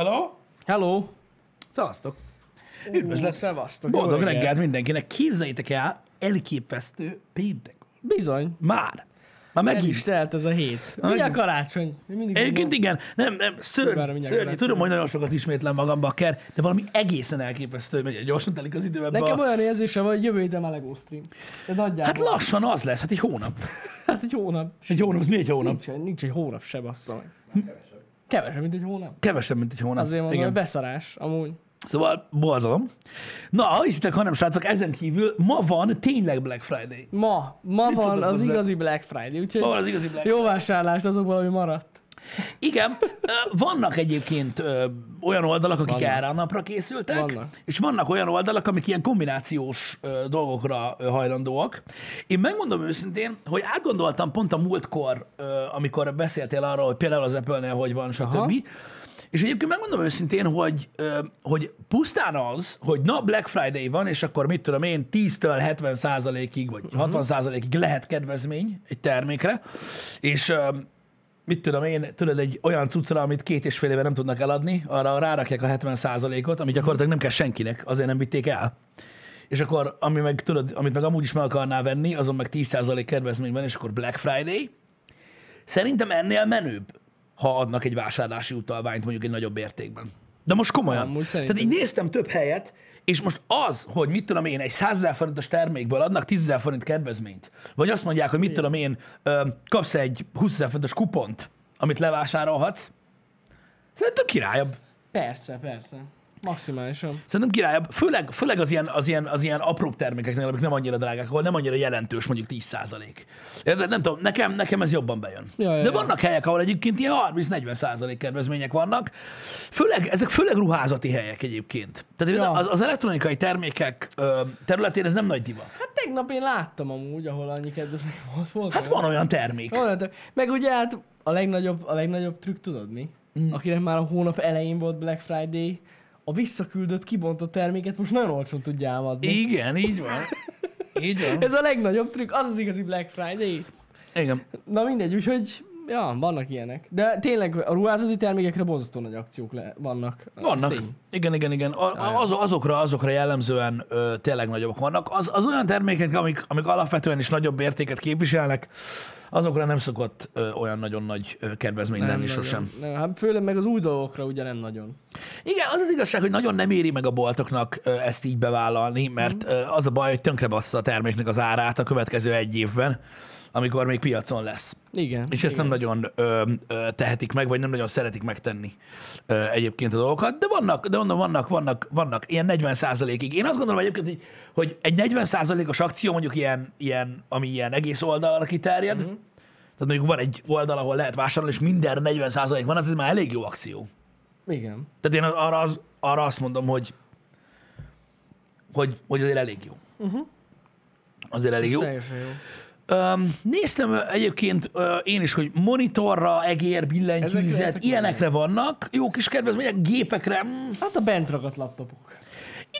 Hello? Hello! Szevasztok! Üdvözlet! Szevasztok! Boldog reggelt mindenkinek! Képzeljétek el, elképesztő péntek. Bizony. Már. Már El megint. is telt ez a hét. Mindjárt megint. karácsony. Mindig Egyébként igen, nem, nem, szörny, szörny. Tudom, hogy nagyon sokat ismétlem magam, bakker, de valami egészen elképesztő, hogy gyorsan telik az idő ebbe Nekem a... olyan érzése van, hogy jövő héten már Lego stream. De nagyjából. Hát lassan az lesz, hát egy hónap. Hát egy hónap. Egy hónap, az mi egy hónap? Nincs, nincs egy hónap se, bassza meg. Kevesebb, mint egy hónap. Kevesebb, mint egy hónap. Azért mondom, Igen. beszarás, amúgy. Szóval borzalom. Na, ha hiszitek, hanem srácok, ezen kívül ma van tényleg Black Friday. Ma, ma Mit van az hozzá? igazi Black Friday, úgyhogy Ma van az igazi Black jó vásárlást azokból, ami maradt. Igen, vannak egyébként olyan oldalak, akik Vannak. erre a napra készültek, Vannak. és vannak olyan oldalak, amik ilyen kombinációs dolgokra hajlandóak. Én megmondom őszintén, hogy átgondoltam pont a múltkor, amikor beszéltél arról, hogy például az Apple-nél hogy van, stb. És egyébként megmondom őszintén, hogy, hogy pusztán az, hogy na Black Friday van, és akkor mit tudom én, 10-től 70 százalékig, vagy 60 százalékig lehet kedvezmény egy termékre, és mit tudom én, tudod, egy olyan cuccra, amit két és fél éve nem tudnak eladni, arra rárakják a 70 százalékot, ami gyakorlatilag nem kell senkinek, azért nem vitték el. És akkor, ami meg, tudod, amit meg amúgy is meg akarná venni, azon meg 10 százalék kedvezmény van, és akkor Black Friday. Szerintem ennél menőbb, ha adnak egy vásárlási utalványt mondjuk egy nagyobb értékben. De most komolyan. Amúgy Tehát így néztem több helyet, és most az, hogy mit tudom én, egy 100 ezer forintos termékből adnak 10 ezer forint kedvezményt, vagy azt mondják, hogy mit tudom én, kapsz egy 20 ezer forintos kupont, amit levásárolhatsz, szerintem királyabb. Persze, persze. Maximálisan. Szerintem királyabb, főleg, főleg az, ilyen, az, ilyen, az ilyen apróbb termékeknél, amik nem annyira drágák, ahol nem annyira jelentős, mondjuk 10 Érted? Nem tudom, nekem, nekem ez jobban bejön. Ja, ja, De ja. vannak helyek, ahol egyébként ilyen 30-40 százalék kedvezmények vannak. Főleg, ezek főleg ruházati helyek egyébként. Tehát Ja. az, az elektronikai termékek ö, területén ez nem nagy divat. Hát tegnap én láttam amúgy, ahol annyi kedvezmény volt. volt Hát van olyan termék. Van, Meg ugye hát a legnagyobb, a legnagyobb trükk tudod mi? Mm. Akinek már a hónap elején volt Black Friday, a visszaküldött, kibontott terméket most nagyon olcsón tudja álmodni. Igen, így van. Így van. Ez a legnagyobb trükk, az az igazi Black Friday. Igen. Na mindegy, úgyhogy ja, vannak ilyenek. De tényleg a ruházati termékekre borzasztó nagy akciók le- vannak. Vannak. Igen, igen, igen. A, az, azokra, azokra jellemzően ö, tényleg nagyobbak vannak. Az, az olyan termékek, amik, amik alapvetően is nagyobb értéket képviselnek, azokra nem szokott ö, olyan nagyon nagy ö, kedvezmény lenni nagyon. sosem. Nem, hát főleg meg az új dolgokra ugye nem nagyon. Igen, az az igazság, hogy nagyon nem éri meg a boltoknak ö, ezt így bevállalni, mert ö, az a baj, hogy tönkre bassza a terméknek az árát a következő egy évben, amikor még piacon lesz. Igen. És ezt igen. nem nagyon ö, ö, tehetik meg, vagy nem nagyon szeretik megtenni ö, egyébként a dolgokat. De vannak, de mondom, vannak, vannak, vannak ilyen 40% ig Én azt gondolom egyébként, hogy, hogy egy 40% os akció mondjuk ilyen, ilyen, ami ilyen egész oldalra kiterjed, mm-hmm. tehát mondjuk van egy oldal, ahol lehet vásárolni, és mindenre 40% van, az ez már elég jó akció. Igen. Tehát én arra, az, arra azt mondom, hogy, hogy, hogy azért elég jó. Uh-huh. Azért elég jó. Teljesen jó. Öm, néztem egyébként ö, én is, hogy monitorra, egér, billentyűzet, ezek ilyenekre vannak, jó kis kedvezmények, gépekre. mm, Hát a bent ragadt laptopok.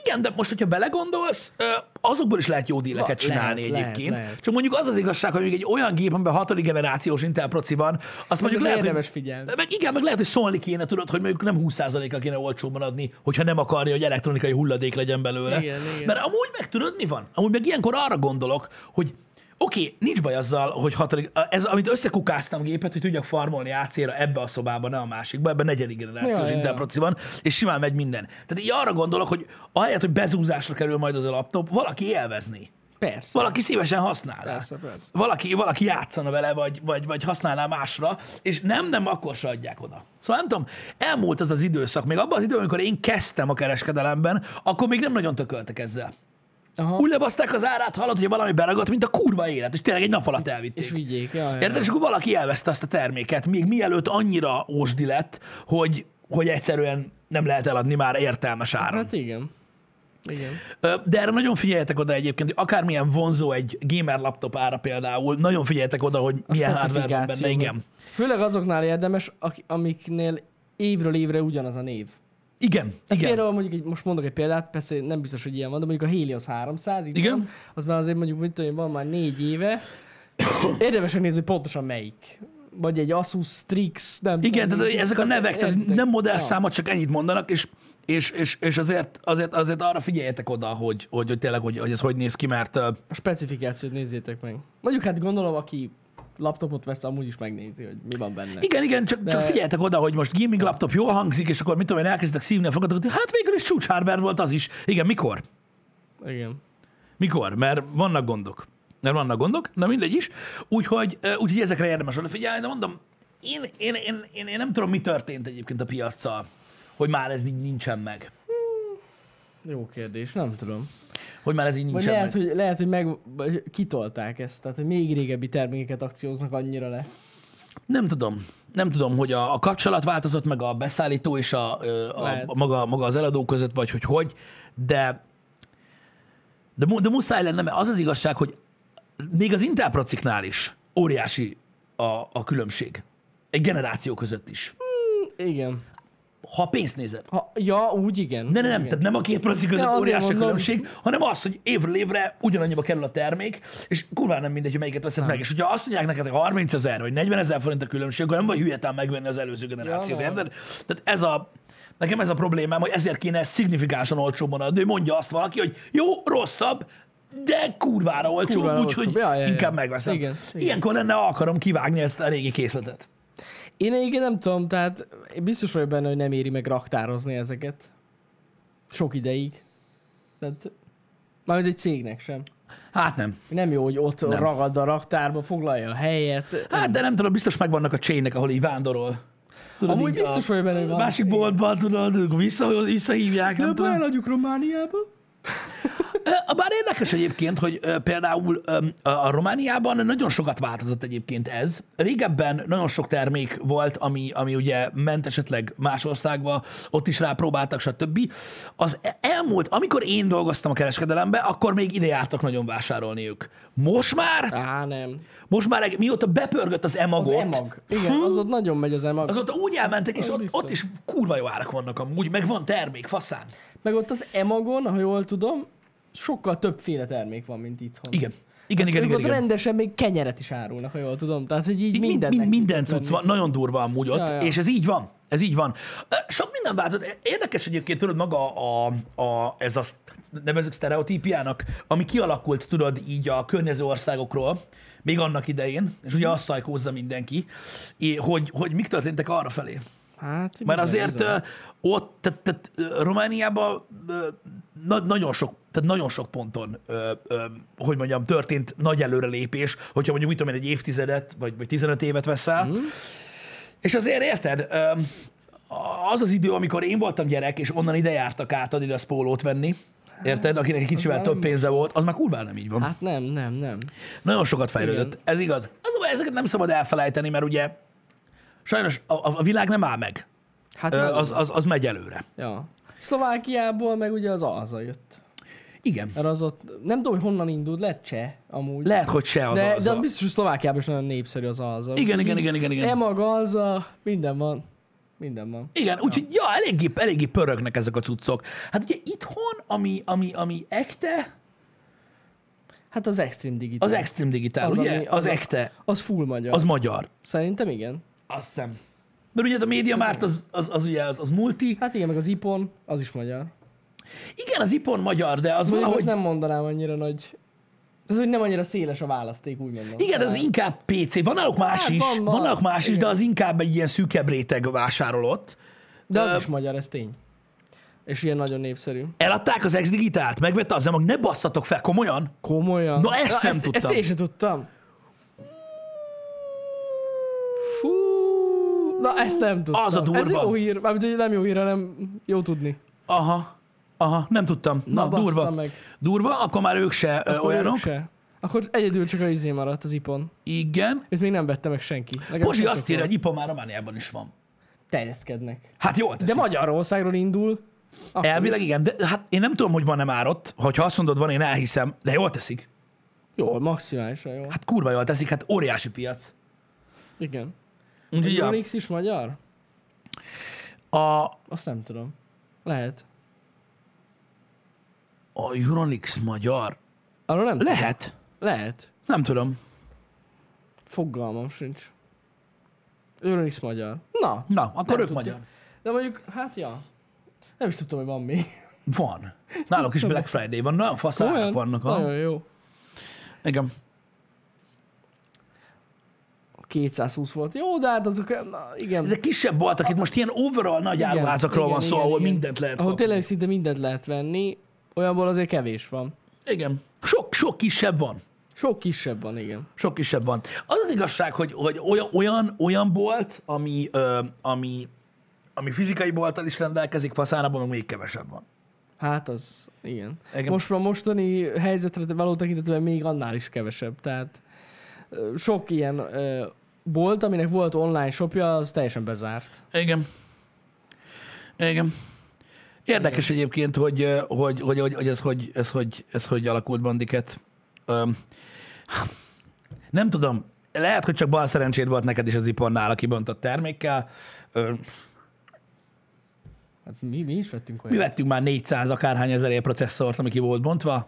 Igen, de most, hogyha belegondolsz, ö, azokból is lehet jó díleket csinálni lehet, egyébként. lehet, lehet. Csak mondjuk az az igazság, hogy egy olyan gép, amiben hatodik generációs Intel proci van, azt mondjuk lehet, érdemes hogy, figyelni. meg igen, meg lehet, hogy szólni kéne, tudod, hogy mondjuk nem 20%-kal kéne olcsóban adni, hogyha nem akarja, hogy elektronikai hulladék legyen belőle. Igen, igen. Mert amúgy meg tudod, mi van? Amúgy meg ilyenkor arra gondolok, hogy Oké, okay, nincs baj azzal, hogy hatodik, ez, amit összekukáztam gépet, hogy tudjak farmolni AC-ra ebbe a szobába, ne a másikba, ebben negyedik generációs Ja, Intel van, és simán megy minden. Tehát így arra gondolok, hogy ahelyett, hogy bezúzásra kerül majd az a laptop, valaki élvezni. Persze. Valaki szívesen használná. Persze, persze. Valaki, valaki játszana vele, vagy, vagy, vagy használná másra, és nem, nem, akkor se adják oda. Szóval nem tudom, elmúlt az az időszak, még abban az időben, amikor én kezdtem a kereskedelemben, akkor még nem nagyon tököltek ezzel. Aha. Úgy lebaszták az árát, hallott, hogy valami beragadt, mint a kurva élet, és tényleg egy nap alatt elvitték. És vigyék. Ja, ja, Érted? És akkor valaki elveszte azt a terméket, még mielőtt annyira ósdi lett, hogy, hogy egyszerűen nem lehet eladni már értelmes áron. Hát igen. Igen. De erre nagyon figyeljetek oda egyébként, hogy akármilyen vonzó egy gamer laptop ára például, nagyon figyeljetek oda, hogy milyen hardware van benne, igen. Főleg azoknál érdemes, amiknél évről évre ugyanaz a név. Igen, igen. Például mondjuk, egy, most mondok egy példát, persze nem biztos, hogy ilyen van, de mondjuk a Helios 300, itt Igen. van, az már azért mondjuk, mit tudom, van már négy éve. Érdemes megnézni, pontosan melyik. vagy egy Asus Strix, nem Igen, tudom, tehát ezek a nevek, tehát Értek. nem Ja. modellszámot, csak ennyit mondanak, és, és, és, és azért, azért, azért arra figyeljetek oda, hogy, hogy, hogy tényleg, hogy, hogy ez hogy néz ki, mert A specifikációt nézzétek meg. Mondjuk hát gondolom, aki laptopot vesz, amúgy is megnézi, hogy mi van benne. igen, igen, csak, De- csak figyeljetek oda, hogy most gaming laptop jól hangzik, és akkor mit tudom én, elkezditek szívni a fogatokat, hogy hát végül is csúcs hardware volt az is. Igen, mikor? Igen. Mikor? Mert vannak gondok. Mert vannak gondok, na mindegy is. Úgyhogy, úgyhogy ezekre érdemes odafigyelni, de mondom, én, én, én, én, én nem tudom, mi történt egyébként a piaccal, hogy már ez így nincsen meg. Jó kérdés, nem tudom. Hogy már ez így nincsen lehet, meg. hogy, lehet, hogy meg kitolták ezt, tehát hogy még régebbi termékeket akcióznak annyira le. Nem tudom. Nem tudom, hogy a, a kapcsolat változott meg a beszállító és a, a, a maga, maga az eladó között, vagy hogy hogy, de de, de muszáj lenne, mert az az igazság, hogy még az Intel prociknál is óriási a, a különbség. Egy generáció között is. Igen. Ha pénzt nézed. Ha, ja, úgy igen. Ne, ne, nem, igen. tehát nem a két proci között Ja, óriási a mondom. különbség, hanem az, hogy évről évre ugyanannyiba kerül a termék, és kurva nem mindegy, hogy melyiket veszed meg. És hogyha azt mondják neked, hogy 30 ezer vagy 40 ezer forint a különbség, akkor nem vagy hülyetlen megvenni az előző generációt, Ja, nem. érted? Tehát ez a, nekem ez a problémám, hogy ezért kéne szignifikánsan olcsóbban adni, mondja azt valaki, hogy jó, rosszabb, de kurvára Kurvára úgyhogy. Ja, ja, ja. inkább megveszem. Igen, igen. Ilyenkor lenne akarom kivágni ezt a régi készletet. Én egyébként nem tudom, tehát biztos vagyok benne, hogy nem éri meg raktározni ezeket. Sok ideig. Tehát mármint egy cégnek sem. Hát nem. Nem jó, hogy ott Nem. ragad a raktárba, foglalja a helyet. Hát, de nem tudom, biztos megvannak a chain ahol így vándorol. Tudod, Amúgy biztos a vagyok benne, hogy van. Másik boltban, tudod, vissza, visszahívják, nem Nem tudom. eladjuk Romániába? Bár érdekes egyébként, hogy például a Romániában nagyon sokat változott egyébként ez. Régebben nagyon sok termék volt, ami, ami ugye ment esetleg más országba, ott is rápróbáltak, stb. Az e- elmúlt, amikor én dolgoztam a kereskedelembe, akkor még ide jártak nagyon vásárolni ők. Most már, Á, nem. most már mióta bepörgött az Az emagot, emag. Igen, az ott nagyon megy az emag. azóta úgy elmentek, és Az ott, biztos. ott is kurva jó árak vannak amúgy, meg van termék, faszán. Meg ott az emagon, ha jól tudom, sokkal többféle termék van, mint itthon. Igen. Igen, igen, Ők igen, ott igen. rendesen még kenyeret is árulnak, ha jól tudom. Tehát, hogy így Így mind, minden tud cucc van, nagyon durva amúgy ott, Ja, ja. és ez így van. Ez így van. Sok minden változott. Érdekes egyébként, tudod, maga a, a, ez a nevezük sztereotípiának, ami kialakult, tudod, így a környező országokról, még annak idején, és ugye azt szajkózza mindenki, hogy, hogy mik történtek arra felé. Hát, Mert azért bizony. ott, tehát, tehát Romániában na, nagyon sok, tehát nagyon sok ponton, ö, ö, hogy mondjam, történt nagy előrelépés, hogyha mondjuk, mit tudom én, egy évtizedet, vagy, vagy 15 évet veszel. Mm. És azért érted, ö, az az idő, amikor én voltam gyerek, és onnan ide jártak át Adidas pólót venni, érted, akinek egy kicsivel már több nem- pénze volt, az már kurván nem így van. Hát nem, nem, nem. Nagyon sokat fejlődött, Igen. ez igaz. Az, a baj, ezeket nem szabad elfelejteni, mert ugye sajnos a, a, világ nem áll meg. Hát Ö, az, az, az megy előre. Ja. Szlovákiából meg ugye az alza jött. Igen. Mert az ott, nem tudom, hogy honnan indult, lett cseh amúgy. Lehet, hogy se az de, az. de az biztos, hogy Szlovákiában is nagyon népszerű az alza. Igen, igen, igen, igen, igen. Emag, alza, minden van. Minden van. Igen, úgyhogy ja, eléggé, eléggé pörögnek ezek a cuccok. Hát ugye itthon, ami, ami, ami ekte, Hát az Extreme Digital. az Extreme Digital, Az, ugye? ami- az, az ekte, Az full magyar. az magyar. Szerintem igen. Azt hiszem. Mert ugye a média márt az, az, az, ugye az, az multi. Hát igen, meg az Ipon, az is magyar. Igen, az Ipon magyar, de az Mondjuk valahogy... azt nem mondanám annyira nagy... Ez, hogy nem annyira széles a választék, úgy mondom. Igen, az inkább PC. Van náluk más Hát is, van, van, más is, de Igen. az inkább egy ilyen szűkebb réteg vásárolott. De az Ö, is magyar, ez tény. És ilyen nagyon népszerű. Eladták az X-Digitált? Megvette az emag? Ne basszatok fel, komolyan? Komolyan? Na, ezt nem ezt, tudtam. Ezt én sem tudtam. Fú, na ezt nem tudtam. Az a durva. Ez jó hír, mármint hogy nem jó hír, hanem jó tudni. Aha, aha, nem tudtam. Na, Na, durva. meg. Durva, akkor már ők se Akkor olyanok. ők Se. Akkor egyedül csak a izé maradt az ipon. Igen. Őt még nem vette meg senki. Legalább Pozsi azt írja, hogy IPA már Romániában is van. Terjeszkednek. Hát jól teszi. De Magyarországról indul. Akkor Elvileg is. igen, de hát én nem tudom, hogy van-e már ott. Hogyha azt mondod, van, én elhiszem, de jól teszik. Jól, maximálisan jó. Hát kurva jól teszik, hát óriási piac. Igen. Úgyhogy ja, Unix is magyar? a, Azt nem tudom. Lehet. a Euronix magyar. Arról nem tudom. Lehet. Lehet. Nem tudom. Fogalmam sincs. Euronics magyar. Na, Na, akkor ők magyar. de mondjuk, hát ja. Nem is tudtam, hogy van még. Van. Náluk is Black Friday van, nagyon fasz vannak. Nagyon jó. Igen. 220 volt. Jó, de hát azok, na, igen. Ezek kisebb boltok, itt most ilyen overall nagy Igen, áruházakról van igen, szó, igen, ahol igen. mindent lehet Ahol kapni. tényleg szinte mindent lehet venni, olyanból azért kevés van. Igen. Sok, sok kisebb van. Sok kisebb van, igen. Sok kisebb van. Az az igazság, hogy, hogy olyan, olyan, olyan bolt, ami, ö, ami, ami fizikai bolttal is rendelkezik, faszánában meg még kevesebb van. Hát az, igen. Igen. Most a mostani helyzetre való tekintetben még annál is kevesebb. Tehát sok ilyen ö, bolt, aminek volt online shopja, az teljesen bezárt. Igen. Igen. Érdekes Igen. egyébként, hogy, hogy, hogy, hogy, hogy, ez, hogy, ez, hogy ez hogy alakult bandiket. Öm, nem tudom, lehet, hogy csak bal szerencséd volt neked is az iparnál a kibontott termékkel. Ö, Hát mi, mi is vettünk Mi olyan. vettünk már 400 akárhány ezer processzort, ami ki volt bontva.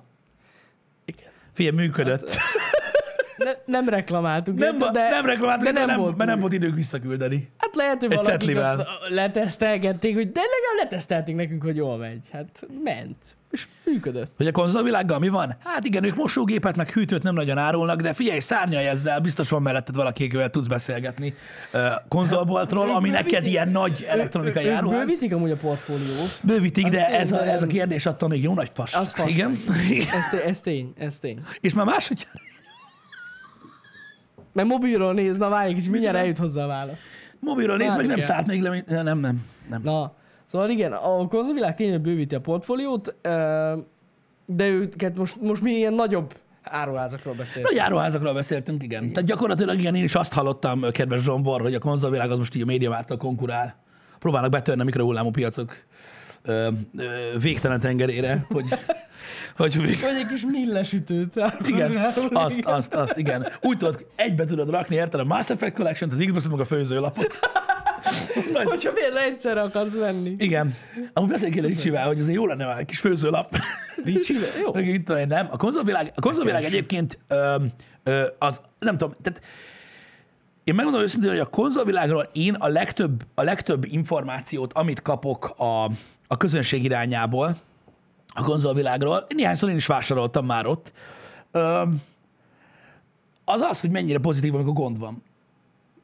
Igen. Figyelj, működött. Ne, nem reklamáltunk. Nem, érted, de, nem reklamáltuk, de nem, nem, volt mert nem volt idők visszaküldeni. Hát lehet, hogy valakik letesztelgették, hogy de legalább letesztelték nekünk, hogy jól megy. Hát ment. És működött. Hogy a konzolvilággal mi van? Hát igen, ők mosógépet meg hűtőt nem nagyon árulnak, de figyelj, szárnyalj ezzel, biztos van melletted valaki, akivel tudsz beszélgetni uh, konzolboltról, ami Ők neked bővítik- ilyen nagy elektronikai áruház. Bővítik amúgy a portfóliót. Bővítik, de ez a, ez a kérdés attól még jó nagy fas. Az fas. Igen. Ez, ez tény, ez tény. És már máshogy Mert mobilról néz, na várj kicsit, mindjárt eljut hozzá a válasz. mobilról nézd meg, nem szállt még le, nem, nem, nem. Na, szóval igen, a konzolvilág tényleg bővíti a portfóliót, de őket most, most mi ilyen nagyobb áruházakról beszélünk. Nagy áruházakról beszéltünk, igen. Tehát gyakorlatilag igen, én is azt hallottam, kedves Zsombor, hogy a konzolvilág az most így a médiamártól konkurál. Próbálnak betörni a mikrohullámú piacok ö, ö, végtelen tengerére, hogy, hogy még, Vagy egy kis millesütőt. igen, azt, azt, azt, igen. Úgy tudod, egybe tudod rakni, érted a Mass Effect Collection, az Xbox meg a főzőlapot. Nagy, Hogyha miért egyszerre akarsz venni. igen. Amúgy beszéljünk kéne Ricsivel, hogy azért jó lenne már egy kis főzőlap. Ricsi, jó. Itt nem. A konzolvilág, a konzolvilág egyébként ö, ö, az, nem tudom, tehát én megmondom őszintén, hogy a konzolvilágról én a legtöbb, a legtöbb információt, amit kapok a, a közönség irányából, a konzolvilágról, néhányszor én is vásároltam már ott, az az, hogy mennyire pozitív, amikor gond van.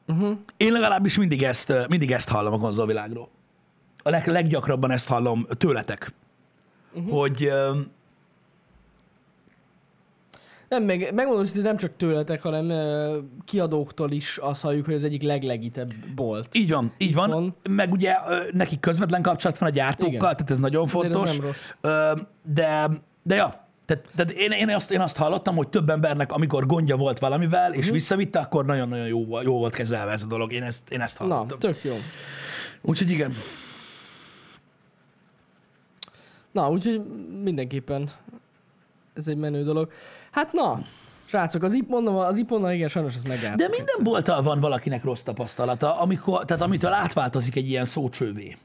Uh-huh. Én legalábbis mindig ezt, mindig ezt hallom a konzolvilágról. A leg, leggyakrabban ezt hallom tőletek. Uh-huh. Hogy Nem, meg, megmondom, hogy nem csak tőletek, hanem ö, kiadóktól is azt halljuk, hogy az egyik leglegitebb bolt. Így van, így van. van. Meg ugye ö, nekik közvetlen kapcsolat van a gyártókkal, Igen. tehát ez nagyon Azért ez fontos. nem rossz. Ö, De, de ja, tehát, tehát én, én, azt, én azt hallottam, hogy több embernek, amikor gondja volt valamivel, Mhm. és visszavitte, akkor nagyon-nagyon jó, volt- jó volt kezelve ez a dolog. Én ezt, én ezt Na, hallottam. tök jó. Úgyhogy igen. Na, úgyhogy mindenképpen ez egy menő dolog. Hát na, srácok, az IP, mondom, az iponnal igen, sajnos ez megáll. De minden bolttal van valakinek rossz tapasztalata, amikor, tehát amitől átváltozik egy ilyen szócsővé.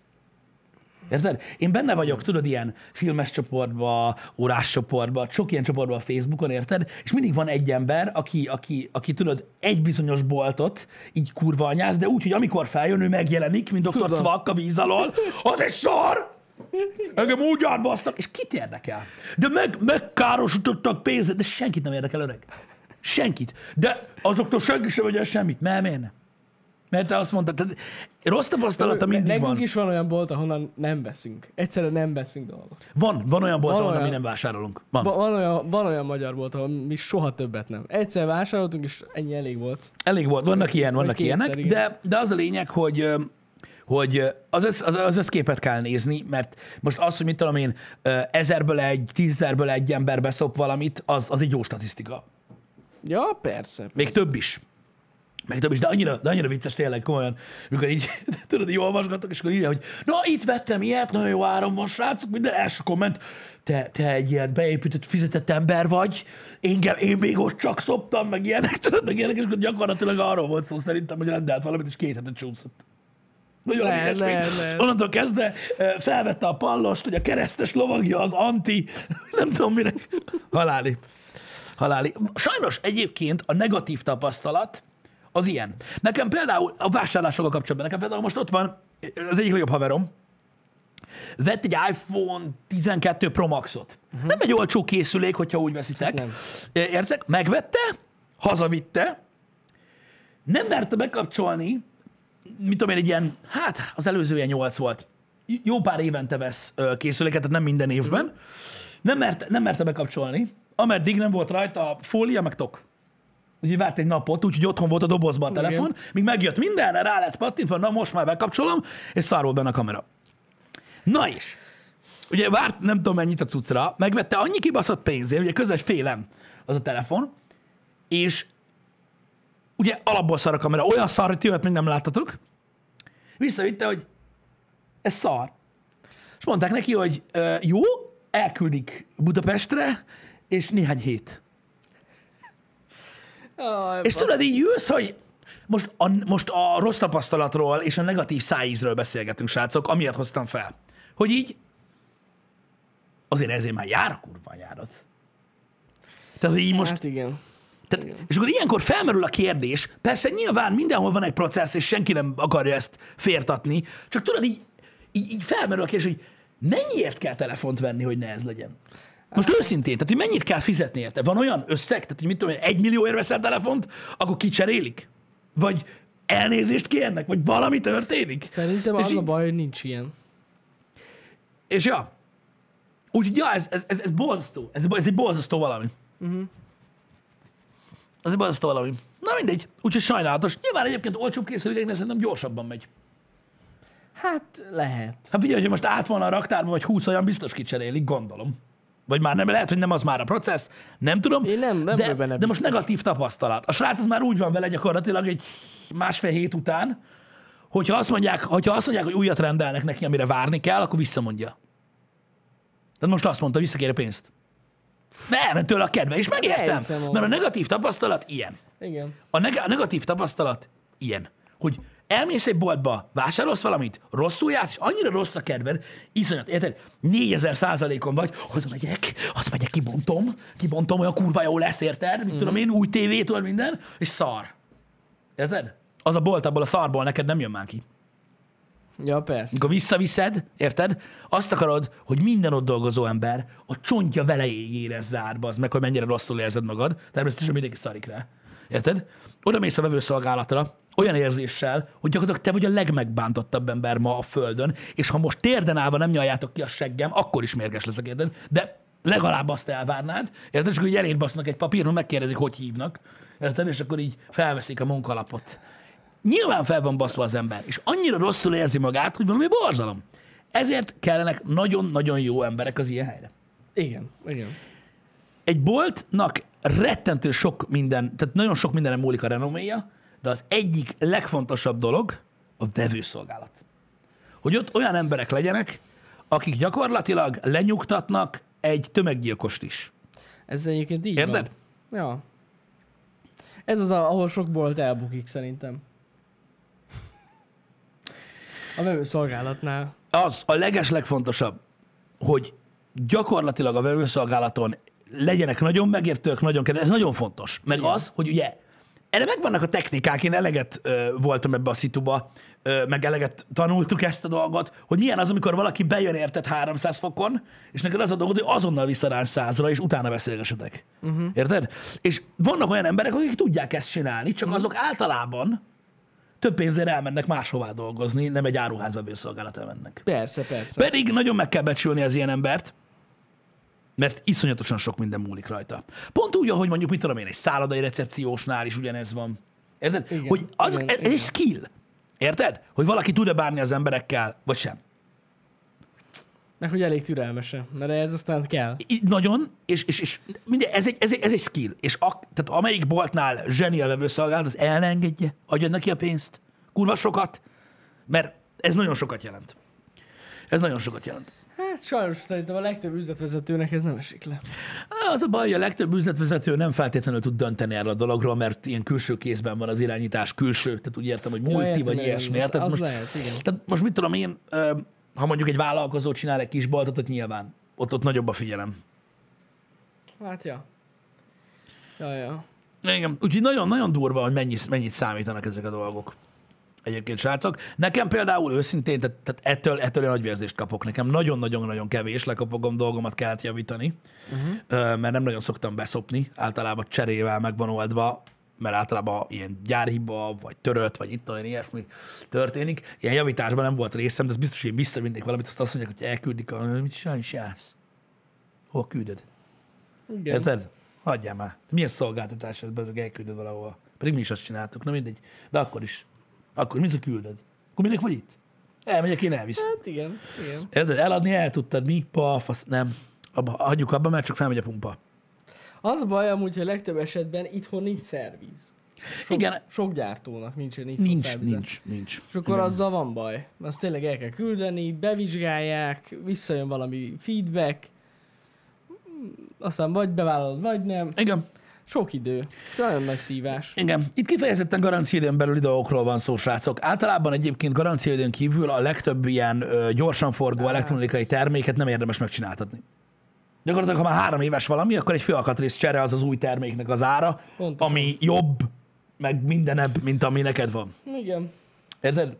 Érted? Én benne vagyok, tudod, ilyen filmes csoportba, órás csoportba, sok ilyen csoportban a Facebookon, érted? És mindig van egy ember, aki, aki, aki tudod, egy bizonyos boltot így kurva anyáz, de úgy, hogy amikor feljön, ő megjelenik, mint Dr. Cvak a víz alól, az egy szar! Engem úgy átbasztak, és kit érdekel? De meg, megkárosítottak pénzet, de senkit nem érdekel, öreg. Senkit. De azoktól senki sem vegyen semmit. Mert miért? Mert te azt mondtad, tehát rossz tapasztalata mindig Nekünk van. is van olyan bolt, ahonnan nem veszünk. Egyszerűen nem veszünk dolgot. Van, van olyan bolt, Van mi olyan. nem vásárolunk. Van. Ba- Van olyan, van olyan magyar bolt, ahol mi soha többet nem. Egyszer vásároltunk, és ennyi elég volt. Elég volt, vannak ilyen, vannak ilyenek, de, de az a lényeg, hogy hogy az, össz, az, az összképet kell nézni, mert most az, hogy mit tudom én, ezerből egy, tízezerből egy ember beszop valamit, az, az egy jó statisztika. Ja, persze. Még több is. Meg több is, de annyira, de annyira vicces tényleg komolyan, mikor így, tudod, így olvasgatok, és akkor írja, hogy na, itt vettem ilyet, nagyon jó áron van, srácok, minden első komment, te, te egy ilyen beépített, fizetett ember vagy, engem, én még ott csak szoptam, meg ilyenek, tudod, meg ilyenek, és akkor gyakorlatilag arról volt szó szerintem, hogy rendelt valamit, és két hetet csúszott. Valami Ne, ilyesmi. ne. onnantól kezdve eh, felvette a pallost, hogy a keresztes lovagja, az anti, nem tudom minek. Haláli. Haláli. Sajnos egyébként a negatív tapasztalat az ilyen. Nekem például a vásárlásokkal kapcsolatban, nekem például most ott van az egyik legjobb haverom, vett egy iPhone 12 Pro Max-ot. Uh-huh. Nem egy olcsó készülék, hogyha úgy veszitek. Nem. Értek? Megvette, hazavitte, nem merte bekapcsolni, mit tudom én, egy ilyen, hát az előző ilyen 8 volt. Jó pár évente vesz készüléket, tehát nem minden évben. Uh-huh. Nem, merte, nem merte bekapcsolni, ameddig nem volt rajta a fólia, meg tok. Úgyhogy várt egy napot, úgyhogy otthon volt a dobozban a telefon, Igen. míg megjött mindenre, rá lett pattintva, na most már bekapcsolom, és szar volt benne a kamera. Na is. Ugye várt nem tudom mennyit a cuccra, megvette annyi kibaszott pénzért, ugye közös félem az a telefon, és ugye alapból szar a kamera, olyan szar, hogy ti olyat még nem láttatok, visszavitte, hogy ez szar. És mondták neki, hogy ö, jó, elküldik Budapestre, és néhány hét. Aj, És tudod, így ülsz, hogy most a, most a rossz tapasztalatról és a negatív szájízről beszélgetünk, srácok, amiatt hoztam fel. Hogy így azért ezért már jár a kurva járat. Tehát, hogy így most Hát igen. Tehát, és akkor ilyenkor felmerül a kérdés, persze nyilván mindenhol van egy processz, és senki nem akarja ezt fértatni, csak tudod, így, így, így felmerül a kérdés, hogy mennyiért kell telefont venni, hogy ne ez legyen? Most őszintén, tehát hogy mennyit kell fizetni érte? Van olyan összeg, tehát hogy mit tudom egy millió veszel telefont, akkor kicserélik? Vagy elnézést kérnek? Vagy valami történik? Szerintem És az így- a baj, hogy nincs ilyen. És ja, úgyhogy ja, ez, ez, ez, ez borzasztó. Ez, ez egy borzasztó valami. Uh-huh. Egy borzasztó valami. Na mindegy, úgyhogy sajnálatos. Nyilván egyébként olcsóbb készülékeknél szerintem gyorsabban megy. Hát lehet. Hát figyelj, hogy most át van a raktárban, vagy 20 olyan biztos kicserélik, gondolom. Vagy már nem, lehet, hogy nem az már a processz, nem tudom. Én nem- nem de, benne de most negatív tapasztalat. A srác az már úgy van vele gyakorlatilag egy másfél hét után, hogyha azt mondják, hogyha azt mondják, hogy újat rendelnek neki, amire várni kell, akkor visszamondja. Tehát most azt mondta, visszakér a pénzt. Elment tőle a kedve, és megértem, elhiszem, mert a negatív tapasztalat ilyen. Igen. A, neg- a negatív tapasztalat ilyen, hogy elmész egy boltba, vásárolsz valamit, rosszul jársz, és annyira rossz a kedved, iszonyat, érted? 4000 százalékon vagy, hazamegyek, hazamegyek, kibontom, kibontom, olyan kurva jó lesz, érted? Mit Mhm. tudom én, új tévétől minden, és szar. Érted? Az a bolt abból a szarból neked nem jön már ki. Ja, persze. Mikor visszaviszed, érted? Azt akarod, hogy minden ott dolgozó ember a csontja velejéig érezze át, az meg, hogy mennyire rosszul érzed magad. Természetesen mindenki szarik rá. Érted? Oda mész a vevőszolgálatra, olyan érzéssel, hogy gyakorlatilag te vagy a legmegbántottabb ember ma a Földön, és ha most térden állva nem nyaljátok ki a seggem, akkor is mérges leszek, érted? De legalább azt elvárnád, érted? És akkor így eléd egy papíron, megkérdezik, hogy hívnak, érted? És akkor így felveszik a munkalapot nyilván fel van baszva az ember, és annyira rosszul érzi magát, hogy valami borzalom. Ezért kellenek nagyon-nagyon jó emberek az ilyen helyre. Igen. Igen. Egy boltnak rettentő sok minden, tehát nagyon sok mindenem múlik a renoméja, de az egyik legfontosabb dolog a vevőszolgálat. Hogy ott olyan emberek legyenek, akik gyakorlatilag lenyugtatnak egy tömeggyilkost is. Ez egyébként így Érted? van. Ja. Ez az, ahol sok bolt elbukik szerintem. A vevőszolgálatnál. az a leges legfontosabb, hogy gyakorlatilag a vevőszolgálaton legyenek nagyon megértők, nagyon kedves, ez nagyon fontos. Meg Igen. az, hogy ugye erre megvannak a technikák, én eleget ö, voltam ebbe a szituba, ö, meg eleget tanultuk ezt a dolgot, hogy milyen az, amikor valaki bejön érted 300 fokon, és neked az a dolgod, hogy azonnal visszaránsz százra, és utána beszélgessetek. Uh-huh. Érted? És vannak olyan emberek, akik tudják ezt csinálni, csak uh-huh. azok általában több pénzért elmennek máshová dolgozni, nem egy áruház vevőszolgálat elmennek. Persze, persze. Pedig nagyon meg kell becsülni az ilyen embert, mert iszonyatosan sok minden múlik rajta. Pont úgy, ahogy mondjuk, mit tudom én, egy szállodai recepciósnál is ugyanez van. Érted? Igen, hogy az, igen, ez, ez igen. egy skill. Érted? Hogy valaki tud-e bánni az emberekkel, vagy sem. Meg hogy elég türelmese. Na de ez aztán kell. Így nagyon, és, és, és minden, ez, egy, ez, egy, ez egy skill. És a, tehát amelyik boltnál zseni a vevőszolgálat, az el ne engedje, adja neki a pénzt. Kurva sokat, mert ez nagyon sokat jelent. Ez nagyon sokat jelent. Hát sajnos szerintem a legtöbb üzletvezetőnek ez nem esik le. Az a baj, hogy a legtöbb üzletvezető nem feltétlenül tud dönteni erről a dologról, mert ilyen külső kézben van az irányítás, külső, tehát úgy értem, hogy multi értem, vagy ilyesmi. Az most, lehet, igen. Tehát most mit tudom én, ha mondjuk egy vállalkozó csinál egy kis boltot, ott nyilván ott, ott nagyobb a figyelem. Hát ja. Ja, ja. Igen, úgyhogy nagyon-nagyon durva, hogy mennyi, mennyit számítanak ezek a dolgok. Egyébként, srácok. Nekem például őszintén, tehát, tehát ettől, ettől én agyvérzést kapok. Nekem nagyon-nagyon-nagyon kevés lekapogom dolgomat kellett javítani, uh-huh. mert nem nagyon szoktam beszopni. Általában cserével meg van oldva, mert általában ilyen gyárhiba, vagy törött, vagy itt olyan ilyesmi történik. Ilyen javításban nem volt részem, de ez biztos, hogy én visszavinnék valamit, azt azt mondják, hogy elküldik, a, mit sajnos jársz. Hol küldöd? Igen. Érted? Hagyjál már. Milyen szolgáltatás ez, ezek elküldöd valahova. Pedig mi is azt csináltuk, na mindegy. De akkor is. Akkor mi a küldöd? Akkor minek vagy itt? Elmegyek, én elviszem. Hát igen, igen. Érted? Eladni el tudtad, mi? Pafasz. Nem. Abba, hagyjuk abba, mert csak felmegy a pumpa. Az a baj amúgy, hogy legtöbb esetben itthon nincs szerviz. Sok, Igen. Sok gyártónak nincsen itthon Nincs, szervize. nincs, nincs. És akkor Igen. azzal van baj. Azt tényleg el kell küldeni, bevizsgálják, visszajön valami feedback, aztán vagy bevállalod, vagy nem. Igen. Sok idő. Ez nagyon nagy szívás. Igen. Itt kifejezetten garanciaidőn belüli dolgokról van szó, srácok. Általában egyébként garanciaidőn kívül a legtöbb ilyen ö, gyorsan forgó elektronikai terméket nem érdemes megcsináltatni. Gyakorlatilag, ha már három éves valami, akkor egy főalkatrész csere az az új terméknek az ára, Pontosan. ami jobb, meg mindenebb, mint ami neked van. Igen. Érted?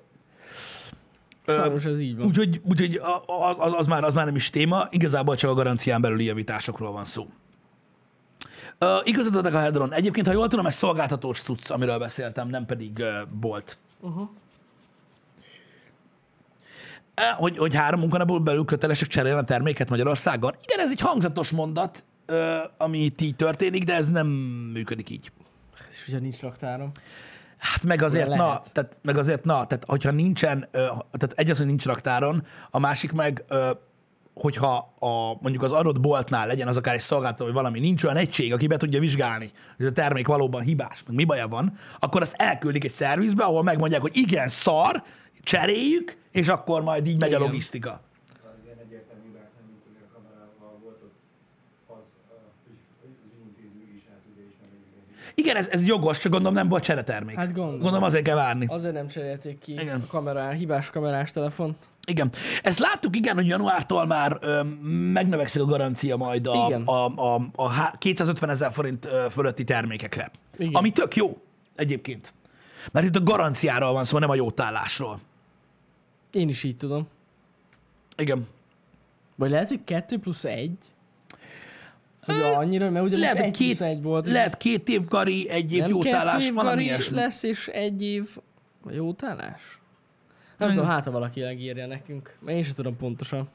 Sajnos ez így van. Úgyhogy, úgyhogy az, az, az, már, az már nem is téma, igazából csak a garancián belüli javításokról van szó. Uh, igazad adok a Hedron. Egyébként, ha jól tudom, ez szolgáltatós cucc, amiről beszéltem, nem pedig uh, bolt. Uh-huh. Uh, hogy, hogy három munkanapból belül kötelesek cserélni a terméket Magyarországon. Igen, ez egy hangzatos mondat, ami itt így történik, de ez nem működik így. És ugye nincs raktárom. Hát meg azért, na, lehet. tehát, meg azért, na, tehát hogyha nincsen, tehát egy az, hogy nincs raktáron, a másik meg, hogyha a, mondjuk az adott boltnál legyen az akár egy szolgáltató, vagy valami, nincs olyan egység, aki be tudja vizsgálni, hogy a termék valóban hibás, meg mi baja van, akkor azt elküldik egy szervizbe, ahol megmondják, hogy igen, szar, cseréljük, és akkor majd így megy a Igen. logisztika. a hogy igen. Ez, ez jogos, csak gondolom nem volt cseretermék. Hát gondolom. Gondolom azért kell várni. Azért nem cserélték ki Igen. a kamerá, hibás kamerás telefont. Igen. Ezt láttuk, igen, hogy januártól már ö, megnövekszik a garancia majd a, Igen. a, a, a há- 250 ezer forint fölötti termékekre. Igen. Ami tök jó egyébként. Mert itt a garanciáról van szó, nem a jótállásról. Én is így tudom. Igen. Vagy lehet, hogy kettő plusz egy? Hogy annyira, mert ugye Lehet, egy két, plusz egy volt. és lehet két év gari, egy év nem jótállás, év valami ilyesmi. lesz, és egy év jótállás? Nem Igen. tudom, hát ha valaki megírja nekünk. Én sem tudom pontosan.